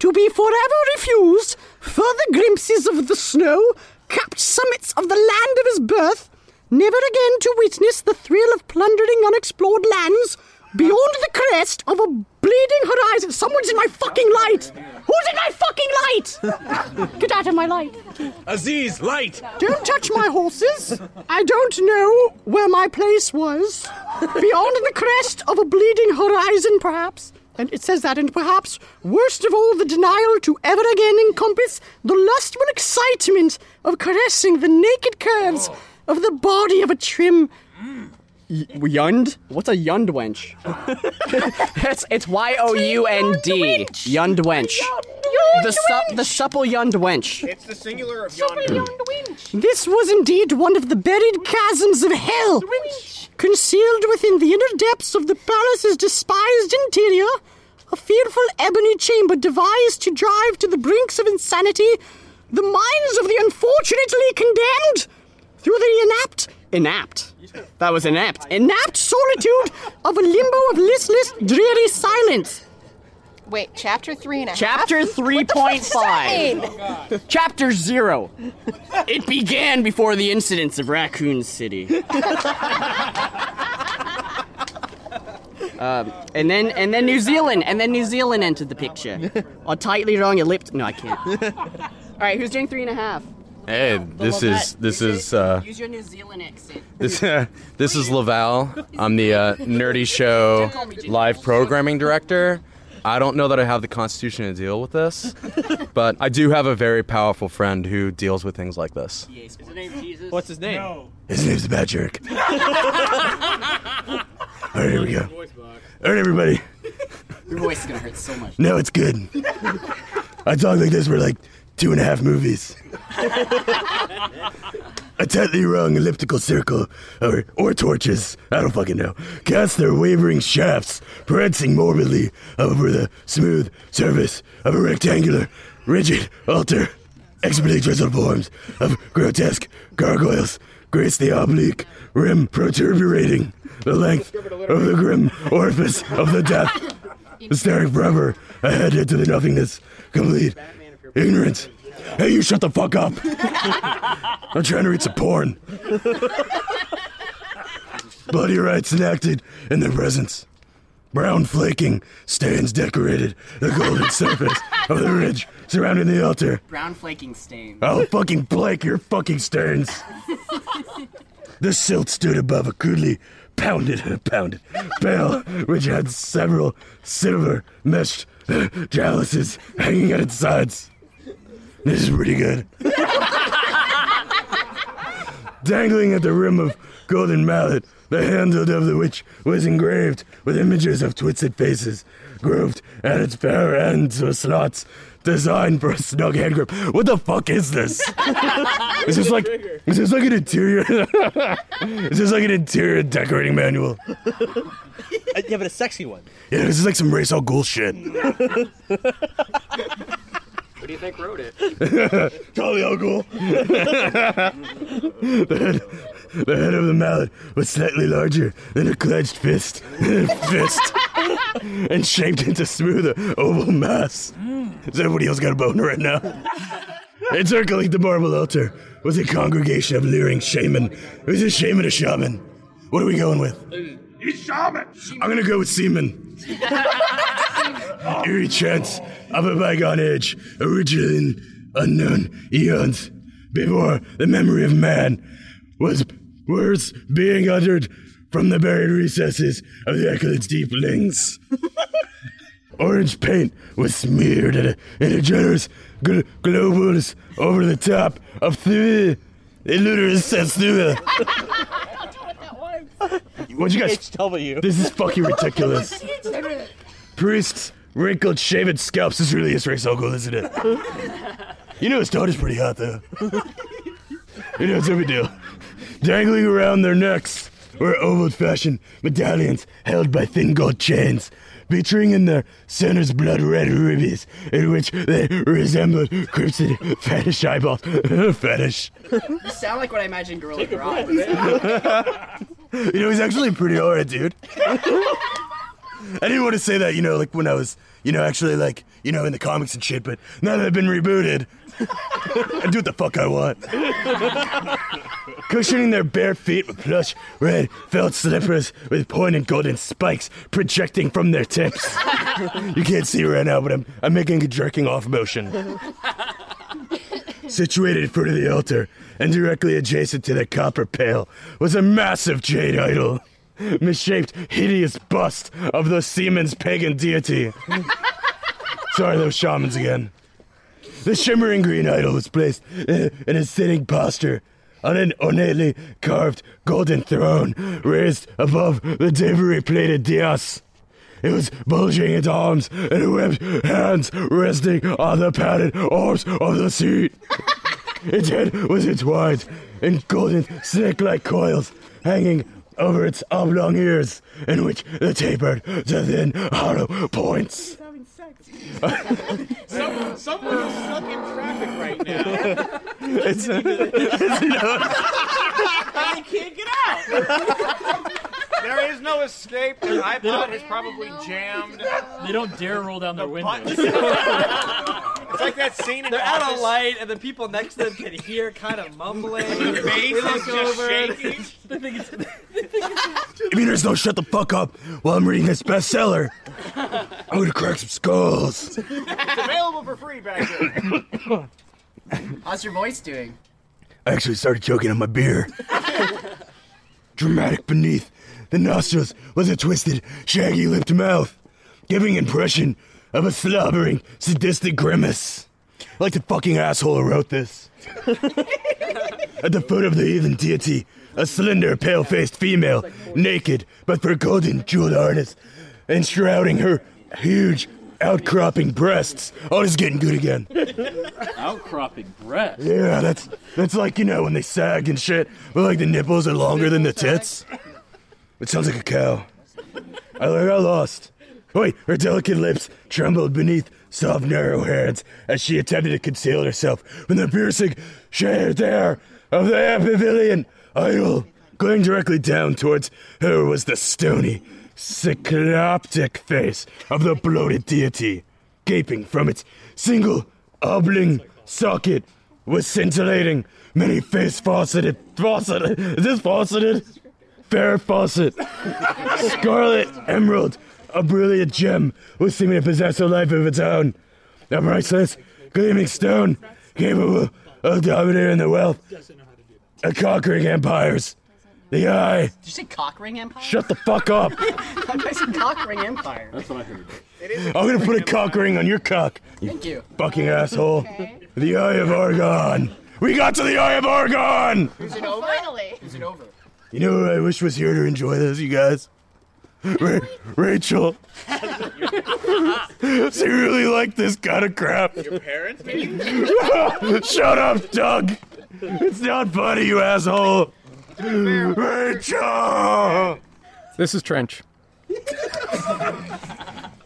To be forever refused further glimpses of the snow-capped summits of the land of his birth, never again to witness the thrill of plundering unexplored lands beyond the crest of a bleeding horizon. Someone's in my fucking light! Who's in my fucking light? Get out of my light. Aziz, light! Don't touch my horses. I don't know where my place was. Beyond the crest of a bleeding horizon, perhaps. And it says that, and perhaps, worst of all, the denial to ever again encompass the lustful excitement of caressing the naked curves oh. of the body of a trim. Mm. Y- Yund? What's a yund wench? it's it's Y O U N D. Yund wench. The su- the supple yund wench. It's the singular of yonder. This was indeed one of the buried chasms of hell, concealed within the inner depths of the palace's despised interior. A fearful ebony chamber devised to drive to the brinks of insanity the minds of the unfortunately condemned through the inapt, inapt. That was inept. Inapt solitude of a limbo of listless, dreary silence. Wait, chapter 3 and a half? Chapter What the fuck does that 3.5. mean? Chapter 0. It began before the incidents of Raccoon City. Um, and then and then New Zealand and then New Zealand entered the picture. A tightly wrong your lips. No, I can't. All right, who's doing three and a half? Hey, this is this is uh, Use your New Zealand accent. this this is Laval. I'm the uh, Nerdy Show live programming director. I don't know that I have the constitution to deal with this, but I do have a very powerful friend who deals with things like this. Is his name Jesus? What's his name? His name's Patrick. All right, here we go. All right, everybody. Your voice is gonna hurt so much. No, it's good. I talk like this for like two and a half movies. A tightly rung elliptical circle, or, or torches, I don't fucking know, cast their wavering shafts, prancing morbidly over the smooth surface of a rectangular, rigid altar. Expertly drizzled forms of grotesque gargoyles grace the oblique rim proturberating the length of the grim orifice of the death. Staring forever ahead into the nothingness, complete ignorance Hey, you shut the fuck up. I'm trying to read some porn. Bloody rites enacted in their presence. Brown flaking stains decorated the golden surface of the ridge surrounding the altar. Brown flaking stain. I'll fucking blank your fucking stains. The silt stood above a crudely pounded, pounded pail, which had several silver meshed chalices hanging at its sides. This is pretty good. Dangling at the rim of golden mallet, the handle of the witch was engraved with images of twisted faces, grooved at its fair ends with slots designed for a snug hand grip. What the fuck is this? Is this like is this like an interior? is this like an interior decorating manual? Uh, yeah, but a sexy one. Yeah, this is like some Ra's al Ghul shit. Who you think wrote it? Charlie Uncle. the, head, the head of the mallet was slightly larger than a clenched fist, fist, and shaped into smooth oval mass. Does everybody else got a boner right now? Encircling the marble altar was a congregation of leering shaman. It was a shaman, a shaman. What are we going with? He's shaman. I'm gonna go with seaman. Eerie chants of a bygone age, original in unknown eons, before the memory of man was words being uttered from the buried recesses of the echo's deep lings. Orange paint was smeared in a, in a generous gl- globals over the top of the illiterate Setsua. What'd you guys? HW. This is fucking ridiculous. Priests, wrinkled, shaven scalps. This really is Ra's al Ghul, isn't it? You know his daughter's pretty hot, though. You know, it's a big deal. Dangling around their necks were old-fashioned medallions held by thin gold chains, featuring in their centers blood-red rubies, in which they resembled crimson fetish eyeballs. fetish. You sound like what I imagine Gorilla Grodd. You know, he's actually pretty alright, dude. I didn't want to say that, you know, like when I was, you know, actually like, you know, in the comics and shit, but now that I've been rebooted, I do what the fuck I want. Cushioning their bare feet with plush red felt slippers with pointed golden spikes projecting from their tips. You can't see right now, but I'm I'm making a jerking off motion. Situated in front of the altar and directly adjacent to the copper pail was a massive jade idol. Misshaped, hideous bust of the seaman's pagan deity. Sorry, those shamans again. The shimmering green idol was placed uh, in a sitting posture on an ornately carved golden throne raised above the ivory plated dais. It was bulging its arms and webbed hands resting on the padded arms of the seat. its head was entwined in golden snake-like coils hanging over its oblong ears, in which the tapered to thin hollow points. Some, someone is stuck in traffic right now. It's, it's no, I can't get out. There is no escape. Their iPod is probably jammed. They don't dare roll down their windows. It's like that scene in They're out of Office. light, and the people next to them can hear kind of mumbling. The bass They is just over. shaking. They think it's- if you just don't shut the fuck up while I'm reading this bestseller, I'm gonna crack some skulls. It's available for free back there. How's your voice doing? I actually started choking on my beer. Dramatic beneath the nostrils was a twisted, shaggy lipped mouth, giving impression of a slobbering, sadistic grimace. Like the fucking asshole who wrote this. At the foot of the heathen deity, a slender, pale faced female, naked but for golden jeweled harness, enshrouding her huge, outcropping breasts. Oh, is getting good again. Outcropping breasts. Yeah, that's that's like you know when they sag and shit, but like the nipples are longer than the tits. It sounds like a cow. I got lost. Wait, her delicate lips trembled beneath soft, narrow hands as she attempted to conceal herself from the piercing shade there of the amphibilian idol. Going directly down towards her was the stony, cycloptic face of the bloated deity, gaping from its single oblong socket was scintillating. Many face fauceted, fauceted, is this fauceted? Fair faucet. Scarlet emerald, a brilliant gem, was seeming to possess a life of its own. A priceless, gleaming stone, capable of dominating the wealth and conquering empires. The eye. Did you say cockring empire? Shut the fuck up. I said cockring empire. That's what I heard. It is. I'm gonna put a cock ring on your cock. Thank you. Fucking asshole. The Eye of Argon. We got to the Eye of Argon! Is it over? Finally. Is it over? You know who I wish was here to enjoy this, you guys? Ra- Rachel. she really liked this kind of crap. Your parents? Maybe. Shut up, Doug. It's not funny, you asshole. Rachel. This is Trench.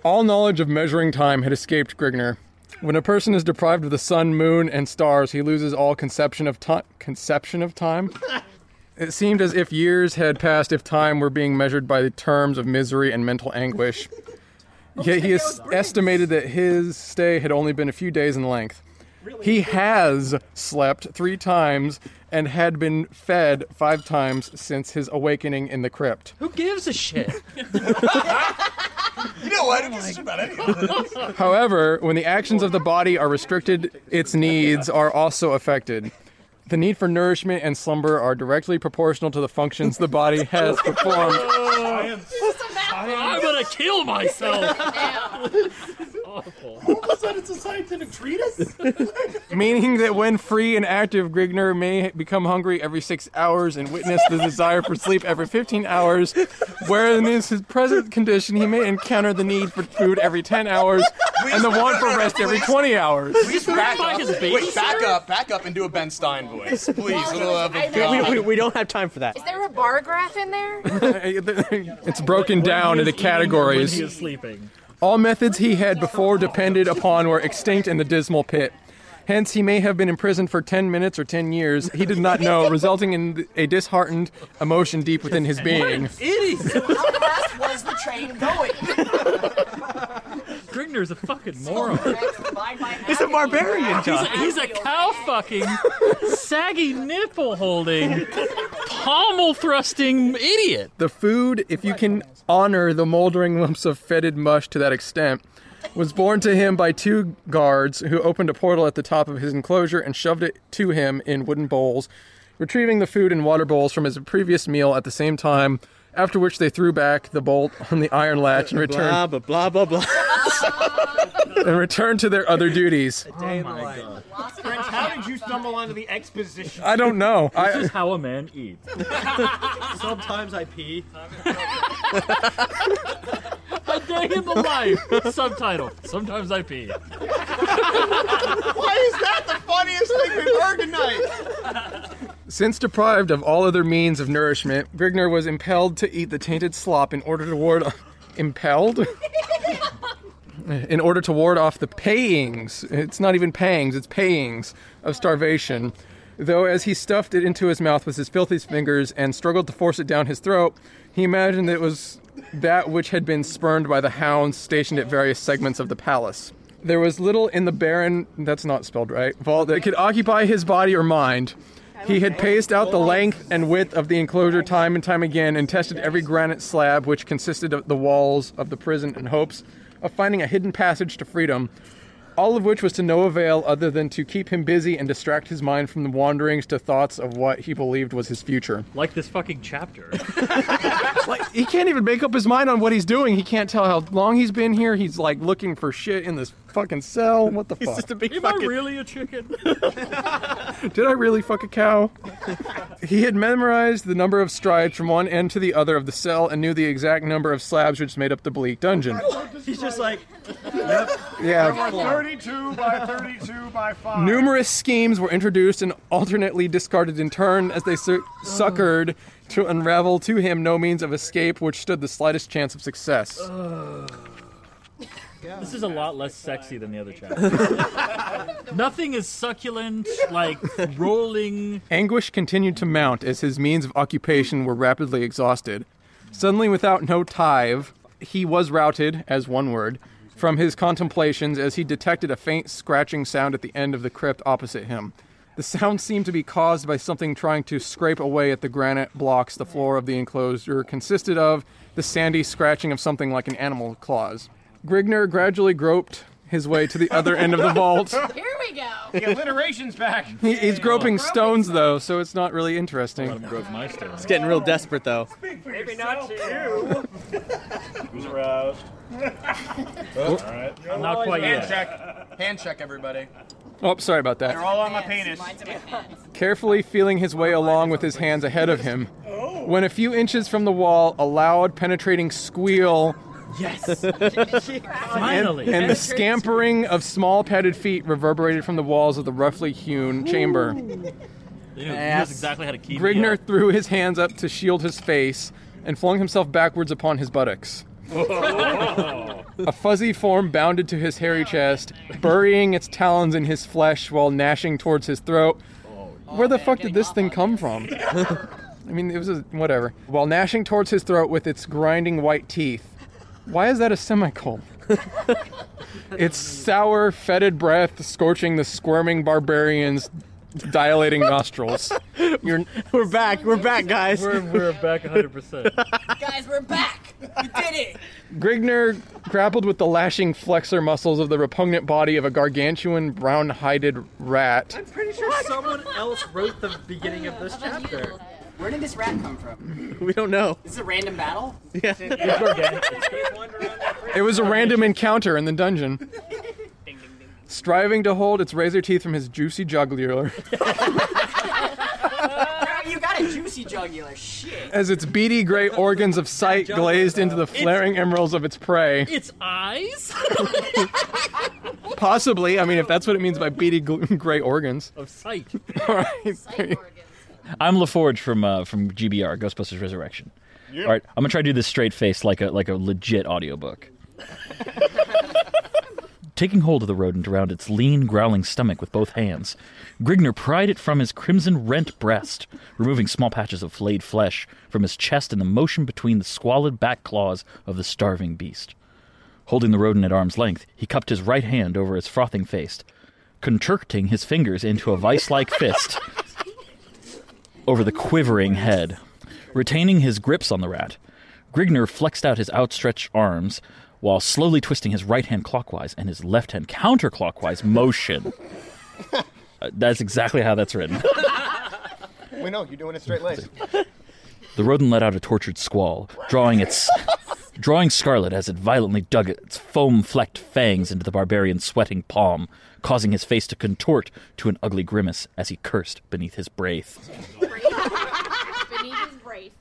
All knowledge of measuring time had escaped Grigner. When a person is deprived of the sun, moon, and stars, he loses all conception of time. Conception of time. It seemed as if years had passed if time were being measured by the terms of misery and mental anguish. Yet he es- estimated that his stay had only been a few days in length. He has slept three times and had been fed five times since his awakening in the crypt. Who gives a shit? You know what? Who gives about any of this? However, when the actions of the body are restricted, its needs are also affected. The need for nourishment and slumber are directly proportional to the functions the body has performed. I'm gonna kill myself. Awful. All of a sudden, it's a scientific treatise. Meaning that when free and active, Grigner may become hungry every six hours and witness the desire for sleep every 15 hours, whereas in his present condition, he may encounter the need for food every 10 hours and the want for rest every 20 hours. Please back up. Wait, back up, back up, and do a Ben Stein voice, please. For the love of know. We, we, we don't have time for that. Is there a bar graph in there? It's broken down into categories. When he is sleeping. All methods he had before depended upon were extinct in the dismal pit. Hence, he may have been imprisoned for 10 minutes or 10 years. He did not know, resulting in a disheartened emotion deep within his being. Idiot! How fast was the train going? Grigner's a fucking moron. He's a barbarian, He's John. a, he's a cow fucking, saggy nipple holding, pommel thrusting idiot. The food, if you can honor the moldering lumps of fetid mush to that extent, was borne to him by two guards who opened a portal at the top of his enclosure and shoved it to him in wooden bowls, retrieving the food and water bowls from his previous meal at the same time. After which they threw back the bolt on the iron latch and returned Blah, blah, blah, blah, blah. and returned to their other duties. Oh my god. French, how did you stumble onto the exposition? I don't know. This I, is how a man eats. Sometimes I pee. A day in the life. Subtitle. Sometimes I pee. Why is that the funniest thing we've heard tonight? Since deprived of all other means of nourishment, Grigner was impelled to eat the tainted slop in order to ward impelled in order to ward off the payings. It's not even pangs, it's payings of starvation. Though as he stuffed it into his mouth with his filthy fingers and struggled to force it down his throat, he imagined that it was that which had been spurned by the hounds stationed at various segments of the palace. There was little in the barren, that's not spelled right, vault that could occupy his body or mind. He had paced out the length and width of the enclosure time and time again and tested every granite slab which consisted of the walls of the prison in hopes of finding a hidden passage to freedom, all of which was to no avail other than to keep him busy and distract his mind from the wanderings to thoughts of what he believed was his future. Like this fucking chapter. Like he can't even make up his mind on what he's doing. He can't tell how long he's been here. He's like looking for shit in this fucking cell. What the He's fuck? just a big Am fucking. I really a chicken? Did I really fuck a cow? he had memorized the number of strides from one end to the other of the cell and knew the exact number of slabs which made up the bleak dungeon. He's just like, Yeah. 32 by 32 by 5. Numerous schemes were introduced and alternately discarded in turn as they su- succored to unravel to him no means of escape which stood the slightest chance of success. This is a lot less sexy than the other chapter. Nothing is succulent, like rolling. Anguish continued to mount as his means of occupation were rapidly exhausted. Suddenly, without no tithe, he was routed, as one word, from his contemplations as he detected a faint scratching sound at the end of the crypt opposite him. The sound seemed to be caused by something trying to scrape away at the granite blocks the floor of the enclosure consisted of the sandy scratching of something like an animal claws. Grigner gradually groped his way to the other end of the vault. Here we go. The alliteration's back. He, he's groping stones though, so it's not really interesting. It's getting real desperate though. Maybe not you. Who's aroused? Oh. All right. Not quite Hand check. Hand check, everybody. Oh, sorry about that. They're all on my penis. Carefully feeling his way along with his hands ahead of him. Oh. When a few inches from the wall, a loud, penetrating squeal Yes. Finally. and the scampering of small padded feet reverberated from the walls of the roughly hewn chamber. Dude, he knows exactly how to keep me Grigner up. threw his hands up to shield his face and flung himself backwards upon his buttocks. A fuzzy form bounded to his hairy chest, burying its talons in his flesh while gnashing towards his throat. Oh, Where the fuck did this thing come from? I mean, it was a, whatever. While gnashing towards his throat with its grinding white teeth. Why is that a semicolon? its sour, fetid breath scorching the squirming barbarian's dilating nostrils. You're, we're back. We're back, guys. We're, we're back 100%. Guys, we're back. We did it. Grigner grappled with the lashing flexor muscles of the repugnant body of a gargantuan brown-hided rat. I'm pretty sure someone else wrote the beginning of this chapter. Where did this rat come from? We don't know. This is a random battle? Yeah. It was a random encounter in the dungeon. Striving to hold its razor teeth from his juicy jugular, you got a juicy jugular. Shit. as its beady gray organs of sight glazed into the flaring emeralds of its prey. Its eyes? Possibly, I mean, if that's what it means by beady gl- gray organs. Of sight. All right. I'm LaForge from uh, from GBR Ghostbusters Resurrection. Yep. All right, I'm gonna try to do this straight face like a like a legit audiobook. Taking hold of the rodent around its lean, growling stomach with both hands, Grigner pried it from his crimson rent breast, removing small patches of flayed flesh from his chest in the motion between the squalid back claws of the starving beast. Holding the rodent at arm's length, he cupped his right hand over its frothing face, contracting his fingers into a vice like fist over the quivering head. Retaining his grips on the rat, Grigner flexed out his outstretched arms while slowly twisting his right hand clockwise and his left hand counterclockwise motion. Uh, that's exactly how that's written. We know you're doing it straight laced. The rodent let out a tortured squall, drawing its drawing scarlet as it violently dug its foam-flecked fangs into the barbarian's sweating palm, causing his face to contort to an ugly grimace as he cursed beneath his braith.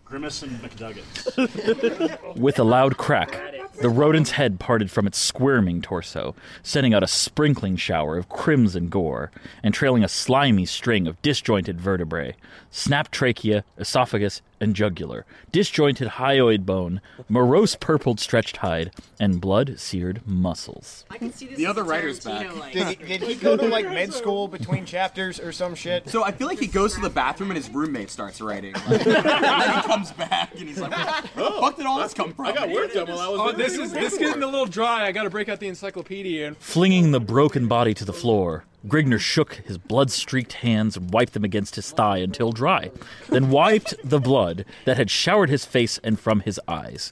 Grimace and McNuggets. With a loud crack, the rodent's head parted from its squirming torso, sending out a sprinkling shower of crimson gore, and trailing a slimy string of disjointed vertebrae snapped trachea, esophagus, and jugular, disjointed hyoid bone, morose purpled stretched hide, and blood seared muscles. I can see this The other writer's back. Did he, did he go to like med school between chapters or some shit? So I feel like he goes to the bathroom and his roommate starts writing. Like, and then he comes back and he's like, "Where the oh, fuck did all this come from?" I got work done while I was. Oh, this is this is getting a little dry. I got to break out the encyclopedia. And... Flinging the broken body to the floor, Grigner shook his blood streaked hands and wiped them against his thigh until dry, then wiped the blood that had showered his face and from his eyes.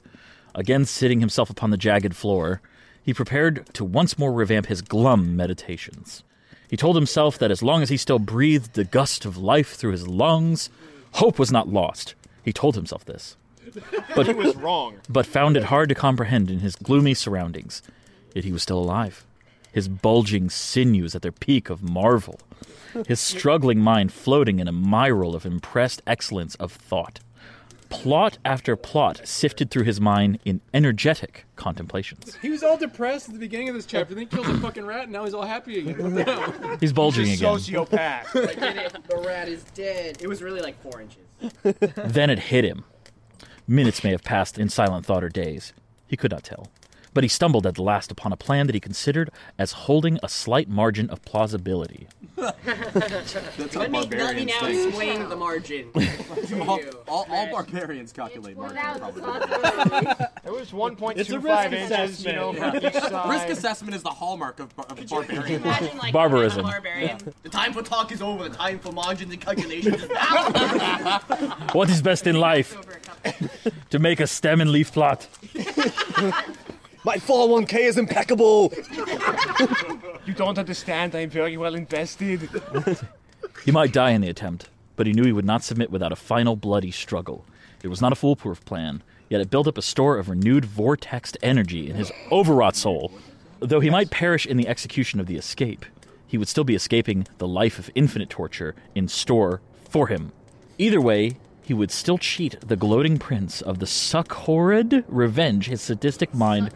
Again, sitting himself upon the jagged floor, he prepared to once more revamp his glum meditations. He told himself that as long as he still breathed the gust of life through his lungs, hope was not lost. He told himself this. But he was wrong. but found it hard to comprehend in his gloomy surroundings. Yet he was still alive, his bulging sinews at their peak of marvel, his struggling mind floating in a myriad of impressed excellence of thought. Plot after plot sifted through his mind in energetic contemplations. He was all depressed at the beginning of this chapter. Then he killed a fucking rat, and now he's all happy again. What the hell? He's bulging He's a again. sociopath. I it. The rat is dead. It was really like four inches. Then it hit him. Minutes may have passed in silent thought or days. He could not tell. But he stumbled at the last upon a plan that he considered as holding a slight margin of plausibility. That's how Let me, let me barbarians now think. explain the margin. all, all, all barbarians calculate margin probably. It was 1.25 It's a risk inches, you know, assessment. from each side. Risk assessment is the hallmark of, bar- of barbarian. Imagine, like, Barbarism. I'm a barbarian. The time for talk is over. The time for margins and calculations is now. What is best in life? to make a stem and leaf plot. My 401k is impeccable. You don't understand. I'm very well invested. He might die in the attempt, but he knew he would not submit without a final bloody struggle. It was not a foolproof plan, yet it built up a store of renewed vortexed energy in his overwrought soul. Though he might perish in the execution of the escape, he would still be escaping the life of infinite torture in store for him. Either way, he would still cheat the gloating prince of the suck horrid revenge his sadistic mind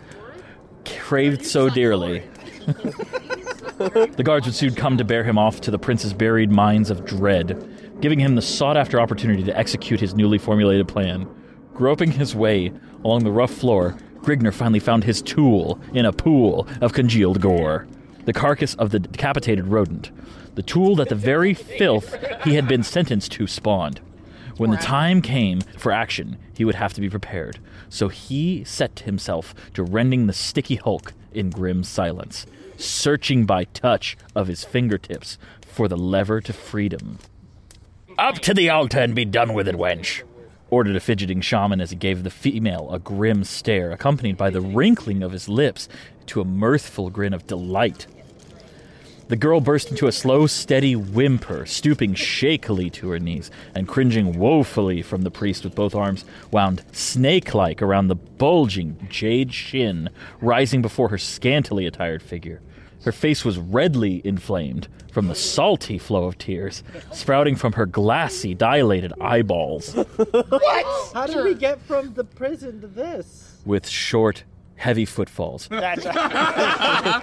craved so dearly. the guards would soon come to bear him off to the prince's buried mines of dread, giving him the sought after opportunity to execute his newly formulated plan. Groping his way along the rough floor, Grigner finally found his tool in a pool of congealed gore the carcass of the decapitated rodent, the tool that the very filth he had been sentenced to spawned. When the time came for action, he would have to be prepared, so he set himself to rending the sticky hulk in grim silence, searching by touch of his fingertips for the lever to freedom. Up to the altar and be done with it, wench! ordered a fidgeting shaman as he gave the female a grim stare, accompanied by the wrinkling of his lips to a mirthful grin of delight. The girl burst into a slow, steady whimper, stooping shakily to her knees and cringing woefully from the priest with both arms wound snake like around the bulging jade shin rising before her scantily attired figure. Her face was redly inflamed from the salty flow of tears sprouting from her glassy, dilated eyeballs. What? How did we get from the prison to this? with short, heavy footfalls. Can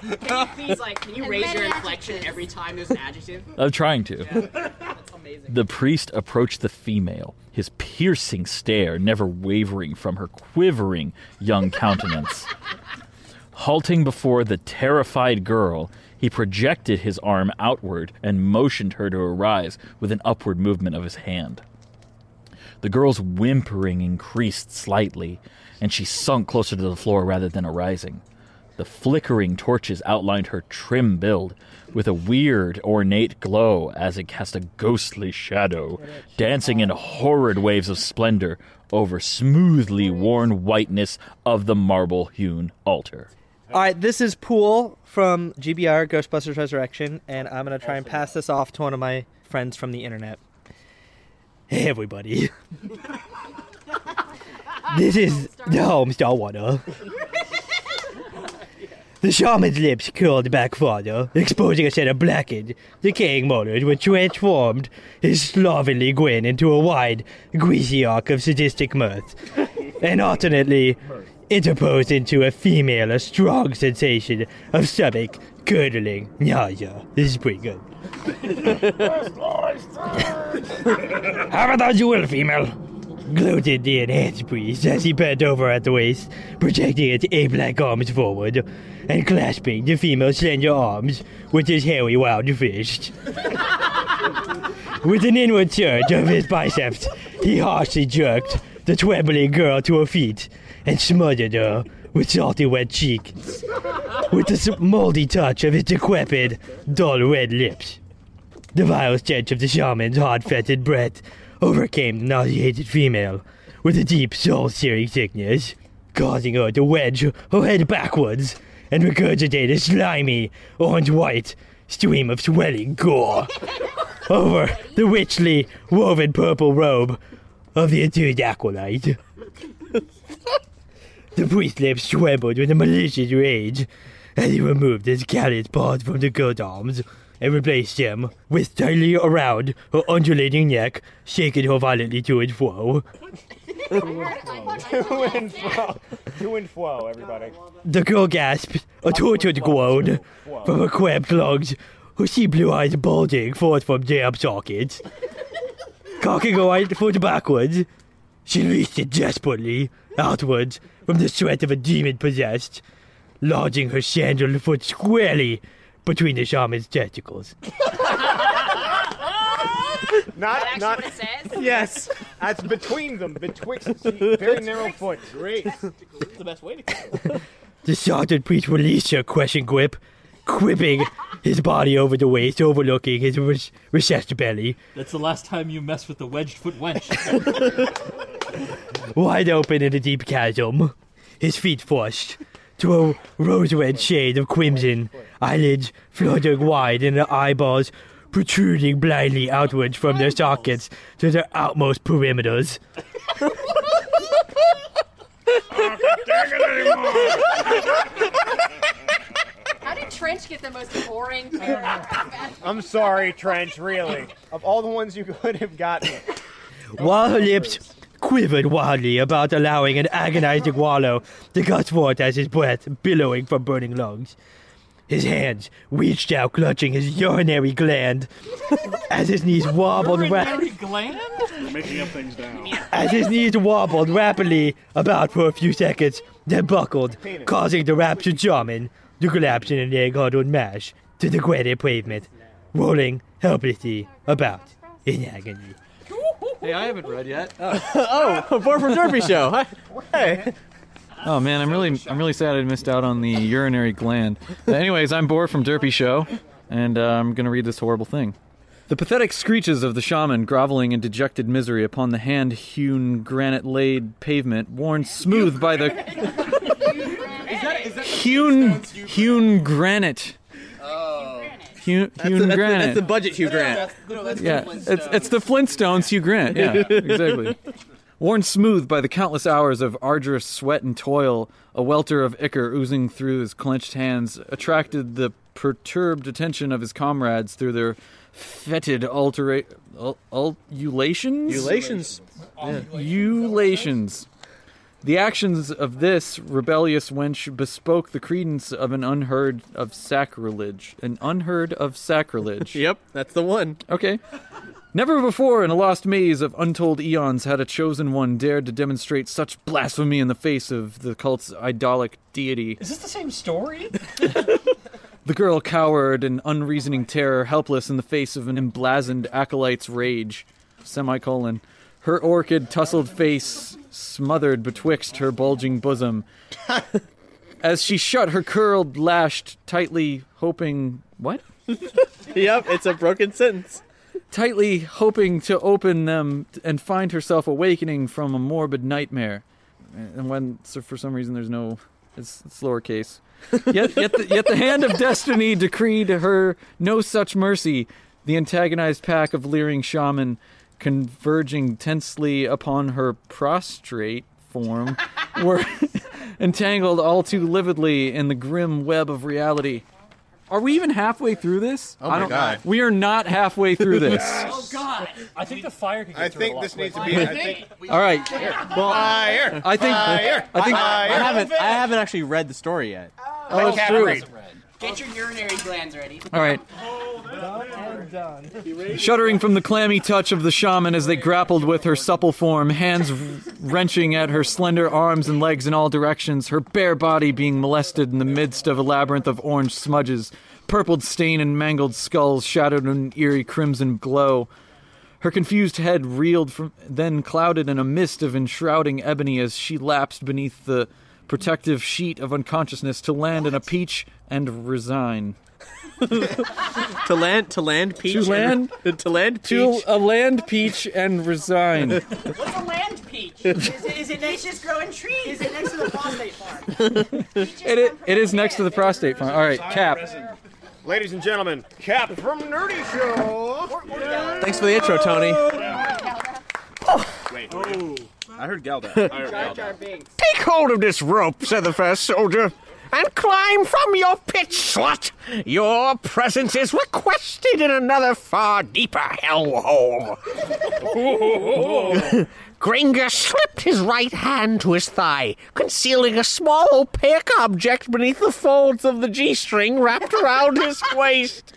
you please, like, can you raise your inflection every time there's an adjective? I'm trying to. That's amazing. The priest approached the female, his piercing stare never wavering from her quivering young countenance. Halting before the terrified girl, he projected his arm outward and motioned her to arise with an upward movement of his hand. The girl's whimpering increased slightly, and she sunk closer to the floor rather than arising. The flickering torches outlined her trim build with a weird, ornate glow as it cast a ghostly shadow, dancing in horrid waves of splendor over smoothly worn whiteness of the marble hewn altar. All right, this is Pool from GBR Ghostbusters Resurrection, and I'm gonna try and pass this off to one of my friends from the internet. Hey, everybody. this is the Homestar Water. The shaman's lips curled back farther, exposing a set of blackened, decaying molars which transformed his slovenly grin into a wide, greasy arc of sadistic mirth, and alternately interposed into a female a strong sensation of stomach curdling nausea. This is pretty good. Have it as you will, female. Gloated the enhanced priest as he bent over at the waist, projecting its ape-like arms forward, and clasping the female's slender arms with his hairy wild fist. with an inward surge of his biceps, he harshly jerked the trembling girl to her feet and smothered her with salty wet cheek, with the moldy touch of his decrepit, dull red lips. The vile stench of the shaman's hard-fetid breath overcame the nauseated female with a deep soul-searing sickness, causing her to wedge her head backwards and regurgitate a slimy, orange-white stream of swelling gore over the richly woven purple robe of the entombed acolyte. the priest's lips trembled with a malicious rage as he removed his callous paws from the girl's arms and replaced them with tightly around her undulating neck, shaking her violently to and fro. to and fro. To and fro, everybody. The girl gasped, a tortured groan from her cramped lungs, her sea blue eyes bulging forth from jam sockets. Cocking her right foot backwards, she leashed it desperately outwards from the sweat of a demon possessed, lodging her sandaled foot squarely between the shaman's testicles. Not, not. what it says? Yes, that's between them, betwixt. See, very narrow foot. Great. That's the best way to go. The Sergeant priest released her question grip, quipping his body over the waist, overlooking his res- recessed belly. That's the last time you mess with the wedged foot wench. wide open in a deep chasm, his feet flushed to a rose red shade of crimson, eyelids fluttering wide and the eyeballs protruding blindly outwards from their sockets to their outmost perimeters. How did Trench get the most boring? I'm sorry, Trench. Really, of all the ones you could have gotten, While her lips quivered wildly about allowing an agonizing wallow to gush forth as his breath billowing from burning lungs. His hands reached out, clutching his urinary gland as his knees wobbled Urinary ra- gland? You're making up things now. as his knees wobbled rapidly about for a few seconds, then buckled, causing the raptured shaman to collapse in an egg-huddled mash to the granite pavement, rolling helplessly about in agony. Hey, I haven't read yet. oh, Boar from Derpy Show. Hi. Hey. Oh man, I'm really I'm really sad I missed out on the urinary gland. But anyways, I'm Boar from Derpy Show, and uh, I'm gonna read this horrible thing. The pathetic screeches of the shaman groveling in dejected misery upon the hand-hewn granite-laid pavement, worn smooth by the hewn hewn granite. Hewn, That's hewn the- that's the- granite. that's the budget Hugh Grant. yeah, it's it's the Flintstones Hugh Grant. Yeah, exactly. Worn smooth by the countless hours of arduous sweat and toil, a welter of ichor oozing through his clenched hands attracted the perturbed attention of his comrades through their fetid altera- ul- ululations. Ulations. Yeah. Ulations. The actions of this rebellious wench bespoke the credence of an unheard of sacrilege. An unheard of sacrilege. yep, that's the one. Okay. Never before in a lost maze of untold eons had a chosen one dared to demonstrate such blasphemy in the face of the cult's idolic deity. Is this the same story? The girl cowered in unreasoning terror, helpless in the face of an emblazoned acolyte's rage. Semicolon. Her orchid tousled face smothered betwixt her bulging bosom. As she shut her curled, lashed tightly, hoping. What? yep, it's a broken sentence. Tightly hoping to open them and find herself awakening from a morbid nightmare. And when, so for some reason, there's no. It's, it's lowercase. yet, yet, the, yet the hand of destiny decreed her no such mercy. The antagonized pack of leering shaman, converging tensely upon her prostrate form, were entangled all too lividly in the grim web of reality. Are we even halfway through this? Oh my I don't- God. We are not halfway through this. Oh God! I think the fire could get I through it a think lot this needs to quicker. be. I think. All right. Well, fire. I think- Fire. I think- I Fire. haven't. I haven't actually read the story yet. Oh, it's true. Get your urinary glands ready. All right. Shuddering from the clammy touch of the shaman as they grappled with her supple form, hands wrenching at her slender arms and legs in all directions, her bare body being molested in the midst of a labyrinth of orange smudges, purpled stain and mangled skulls shadowed in an eerie crimson glow. Her confused head reeled from, then clouded in a mist of enshrouding ebony as she lapsed beneath the protective sheet of unconsciousness to land in a peach and resign. to land, to land, peach. To land, and, to land, peach, to a land peach and resign. What's a land peach? Is it, is it next just growing trees? Is it next to the prostate farm? it, it, it is next to the prostate farm. All right, Cap. Ladies and gentlemen, Cap from Nerdy Show. Thanks for the intro, Tony. Oh. Wait. Oh. I heard Galda. Take hold of this rope, said the first soldier, and climb from your pit, slut. Your presence is requested in another far deeper hellhole. Gringa slipped his right hand to his thigh, concealing a small opaque object beneath the folds of the G string wrapped around his waist.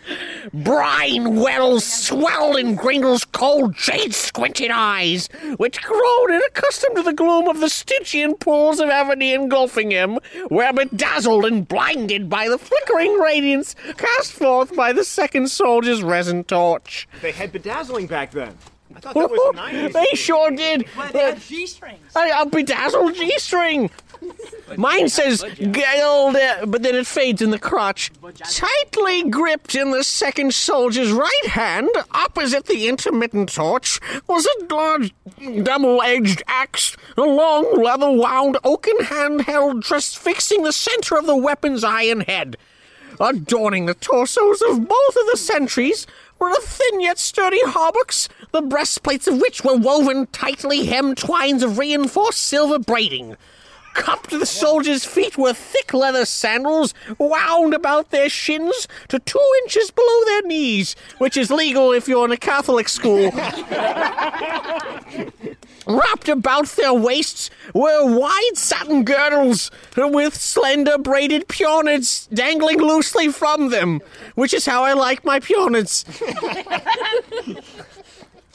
Brine wells swelled in Gringel's cold, jade squinted eyes, which grown and accustomed to the gloom of the Stygian pools of ebony engulfing him, were bedazzled and blinded by the flickering radiance cast forth by the second soldier's resin torch. They had bedazzling back then. I thought that was the 90s. they sure did. But they had G-strings. A, a bedazzled G string. Mine says gold, uh, but then it fades in the crotch. Tightly gripped in the second soldier's right hand, opposite the intermittent torch, was a large double-edged axe, a long, leather-wound oaken handheld just fixing the center of the weapon's iron head. Adorning the torsos of both of the sentries were the thin yet sturdy hauberks, the breastplates of which were woven tightly hemmed twines of reinforced silver braiding. Cupped to the soldiers' feet were thick leather sandals wound about their shins to two inches below their knees, which is legal if you're in a Catholic school. Wrapped about their waists were wide satin girdles with slender braided peonids dangling loosely from them, which is how I like my peonids.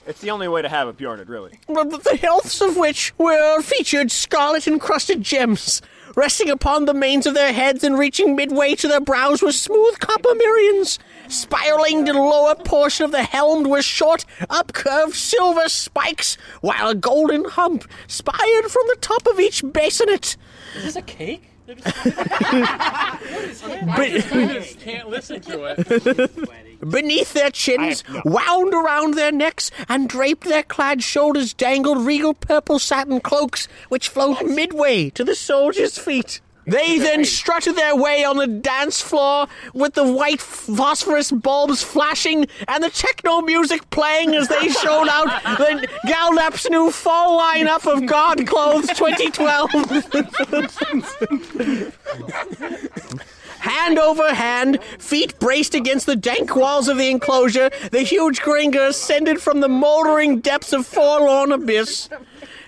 It's the only way to have a Bjornid, really. The hilts of which were featured scarlet encrusted gems. Resting upon the manes of their heads and reaching midway to their brows were smooth copper morions. Spiraling to the lower portion of the helm were short, upcurved silver spikes, while a golden hump spired from the top of each bassinet. Is this a cake? But- just can't listen to it. Beneath their chins, wound around their necks, and draped their clad shoulders dangled regal purple satin cloaks, which flowed midway to the soldiers' feet. They then strutted their way on the dance floor with the white phosphorus bulbs flashing and the techno music playing as they showed out the Galnap's new fall lineup of God Clothes 2012. Hand over hand, feet braced against the dank walls of the enclosure, the huge Gringa ascended from the moldering depths of forlorn abyss.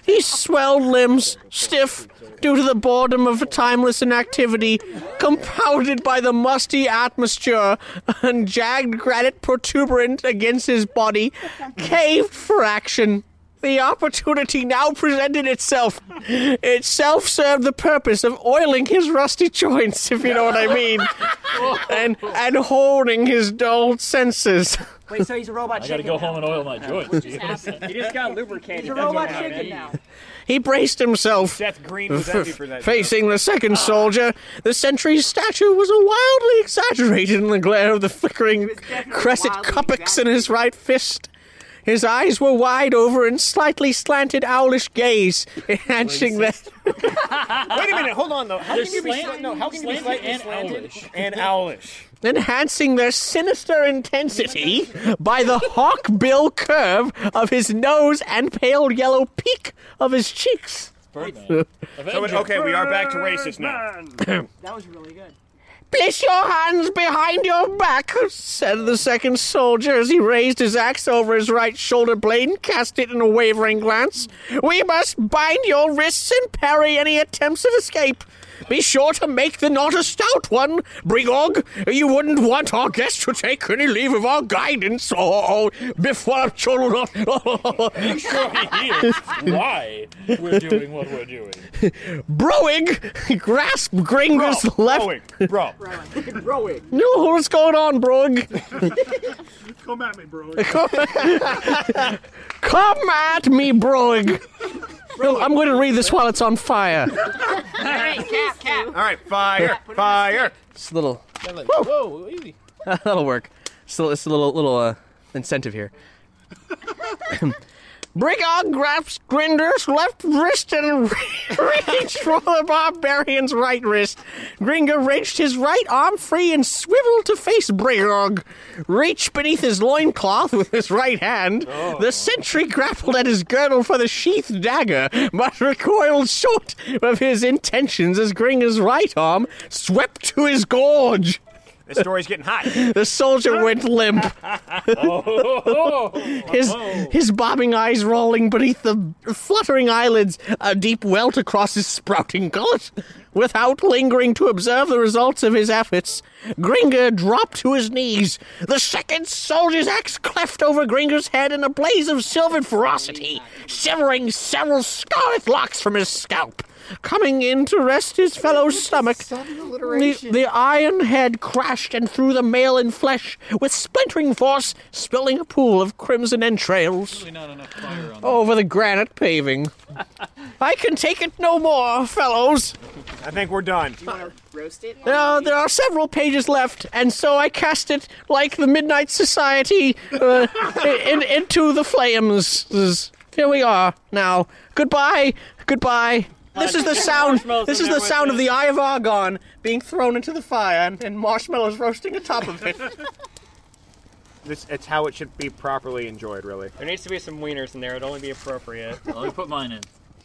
His swelled limbs, stiff due to the boredom of timeless inactivity, compounded by the musty atmosphere and jagged granite protuberant against his body, caved for action. The opportunity now presented itself. Itself served the purpose of oiling his rusty joints, if you know what I mean, and and holding his dulled senses. Wait, so he's a robot I gotta chicken go now. home and oil my joints. He just got lubricated. He's a robot what chicken now. He braced himself. Seth Green was envy for that. Facing the second soldier, the sentry's statue was wildly exaggerated in the glare of the flickering crescent cuppix in his right fist. His eyes were wide over and slightly slanted owlish gaze, enhancing the Wait a minute, hold on though. How There's can you be slant- slant- no? How can you be slanted and slanted owlish. and owlish? enhancing their sinister intensity by the hawk bill curve of his nose and pale yellow peak of his cheeks. So, okay, we are back to racist now. That was really good. Place your hands behind your back, said the second soldier as he raised his axe over his right shoulder blade and cast it in a wavering glance. We must bind your wrists and parry any attempts at escape. Be sure to make the knot a stout one, Brigog. You wouldn't want our guest to take any leave of our guidance or, or before children. Make sure he hears why we're doing what we're doing. Broig grasped Gringer's left. Bro. Rowing. No, what's going on, Broig? Come at me, bro. Come at me, Broig. No, I'm going to read this while it's on fire. Hey, cap, cap. All right, fire, fire. It's a little. Whoa, easy. That'll work. So it's a little little uh, incentive here. Brigog grasped Grinder's left wrist and reached for the barbarian's right wrist. Gringer wrenched his right arm free and swiveled to face Brigog. Reached beneath his loincloth with his right hand. Oh. The sentry grappled at his girdle for the sheathed dagger, but recoiled short of his intentions as Gringer's right arm swept to his gorge. This story's getting hot. The soldier went limp. his oh. his bobbing eyes rolling beneath the fluttering eyelids, a deep welt across his sprouting gullet. Without lingering to observe the results of his efforts, Gringer dropped to his knees. The second soldier's axe cleft over Gringer's head in a blaze of silvered ferocity, severing several scarlet locks from his scalp. Coming in to rest his fellow's stomach, the, the iron head crashed and threw the mail in flesh with splintering force, spilling a pool of crimson entrails over the granite paving. I can take it no more, fellows. I think we're done. Roast it? Uh, there are several pages left, and so I cast it like the Midnight Society uh, in, into the flames. Here we are now. Goodbye, goodbye. This is the sound. This is the sound of the Eye of Argon being thrown into the fire and, and marshmallows roasting atop of it. This, it's how it should be properly enjoyed, really. There needs to be some wieners in there. It'd only be appropriate. Let me put mine in.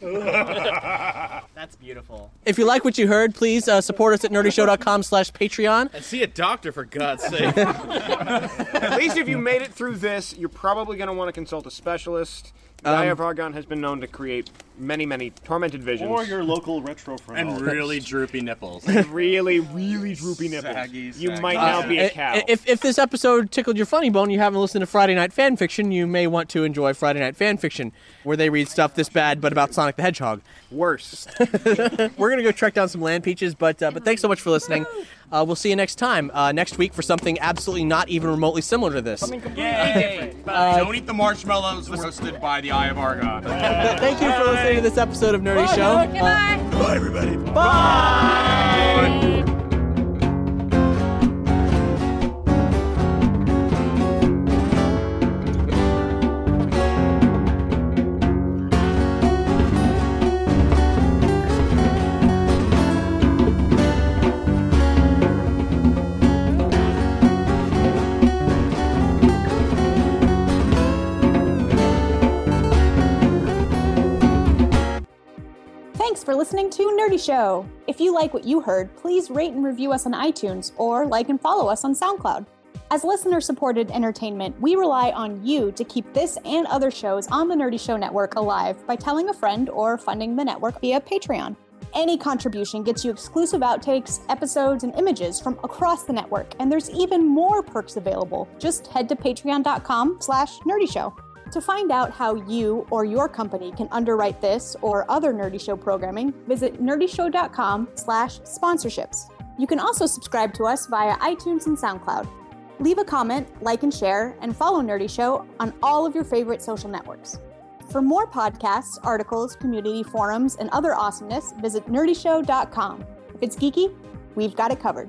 That's beautiful. If you like what you heard, please uh, support us at nerdyshow.com slash Patreon. And see a doctor for God's sake. At least if you made it through this, you're probably going to want to consult a specialist. The Um, Eye of Argon has been known to create many, many tormented visions. Or your local retro friend. and really droopy nipples. really, really droopy nipples. Saggy, you might Uh, now be a i- cow. If, if this episode tickled your funny bone, you haven't listened to Friday Night Fan Fiction, you may want to enjoy Friday Night Fan Fiction, where they read stuff this bad but about Sonic the Hedgehog. Worse. We're gonna go track down some land peaches, but uh, but thanks so much for listening. Uh, we'll see you next time, uh, next week for something absolutely not even remotely similar to this. Yay! Don't eat the marshmallows roasted by the Eye of Argon. Thank you for listening to this episode of Nerdy Show. Uh, Bye, everybody. Thanks for listening to Nerdy Show. If you like what you heard, please rate and review us on iTunes or like and follow us on SoundCloud. As listener supported entertainment, we rely on you to keep this and other shows on the Nerdy Show Network alive by telling a friend or funding the network via Patreon. Any contribution gets you exclusive outtakes, episodes, and images from across the network, and there's even more perks available. Just head to patreon.com slash nerdyshow. To find out how you or your company can underwrite this or other Nerdy Show programming, visit nerdyshow.com slash sponsorships. You can also subscribe to us via iTunes and SoundCloud. Leave a comment, like and share, and follow Nerdy Show on all of your favorite social networks. For more podcasts, articles, community forums, and other awesomeness, visit nerdyshow.com. If it's geeky, we've got it covered.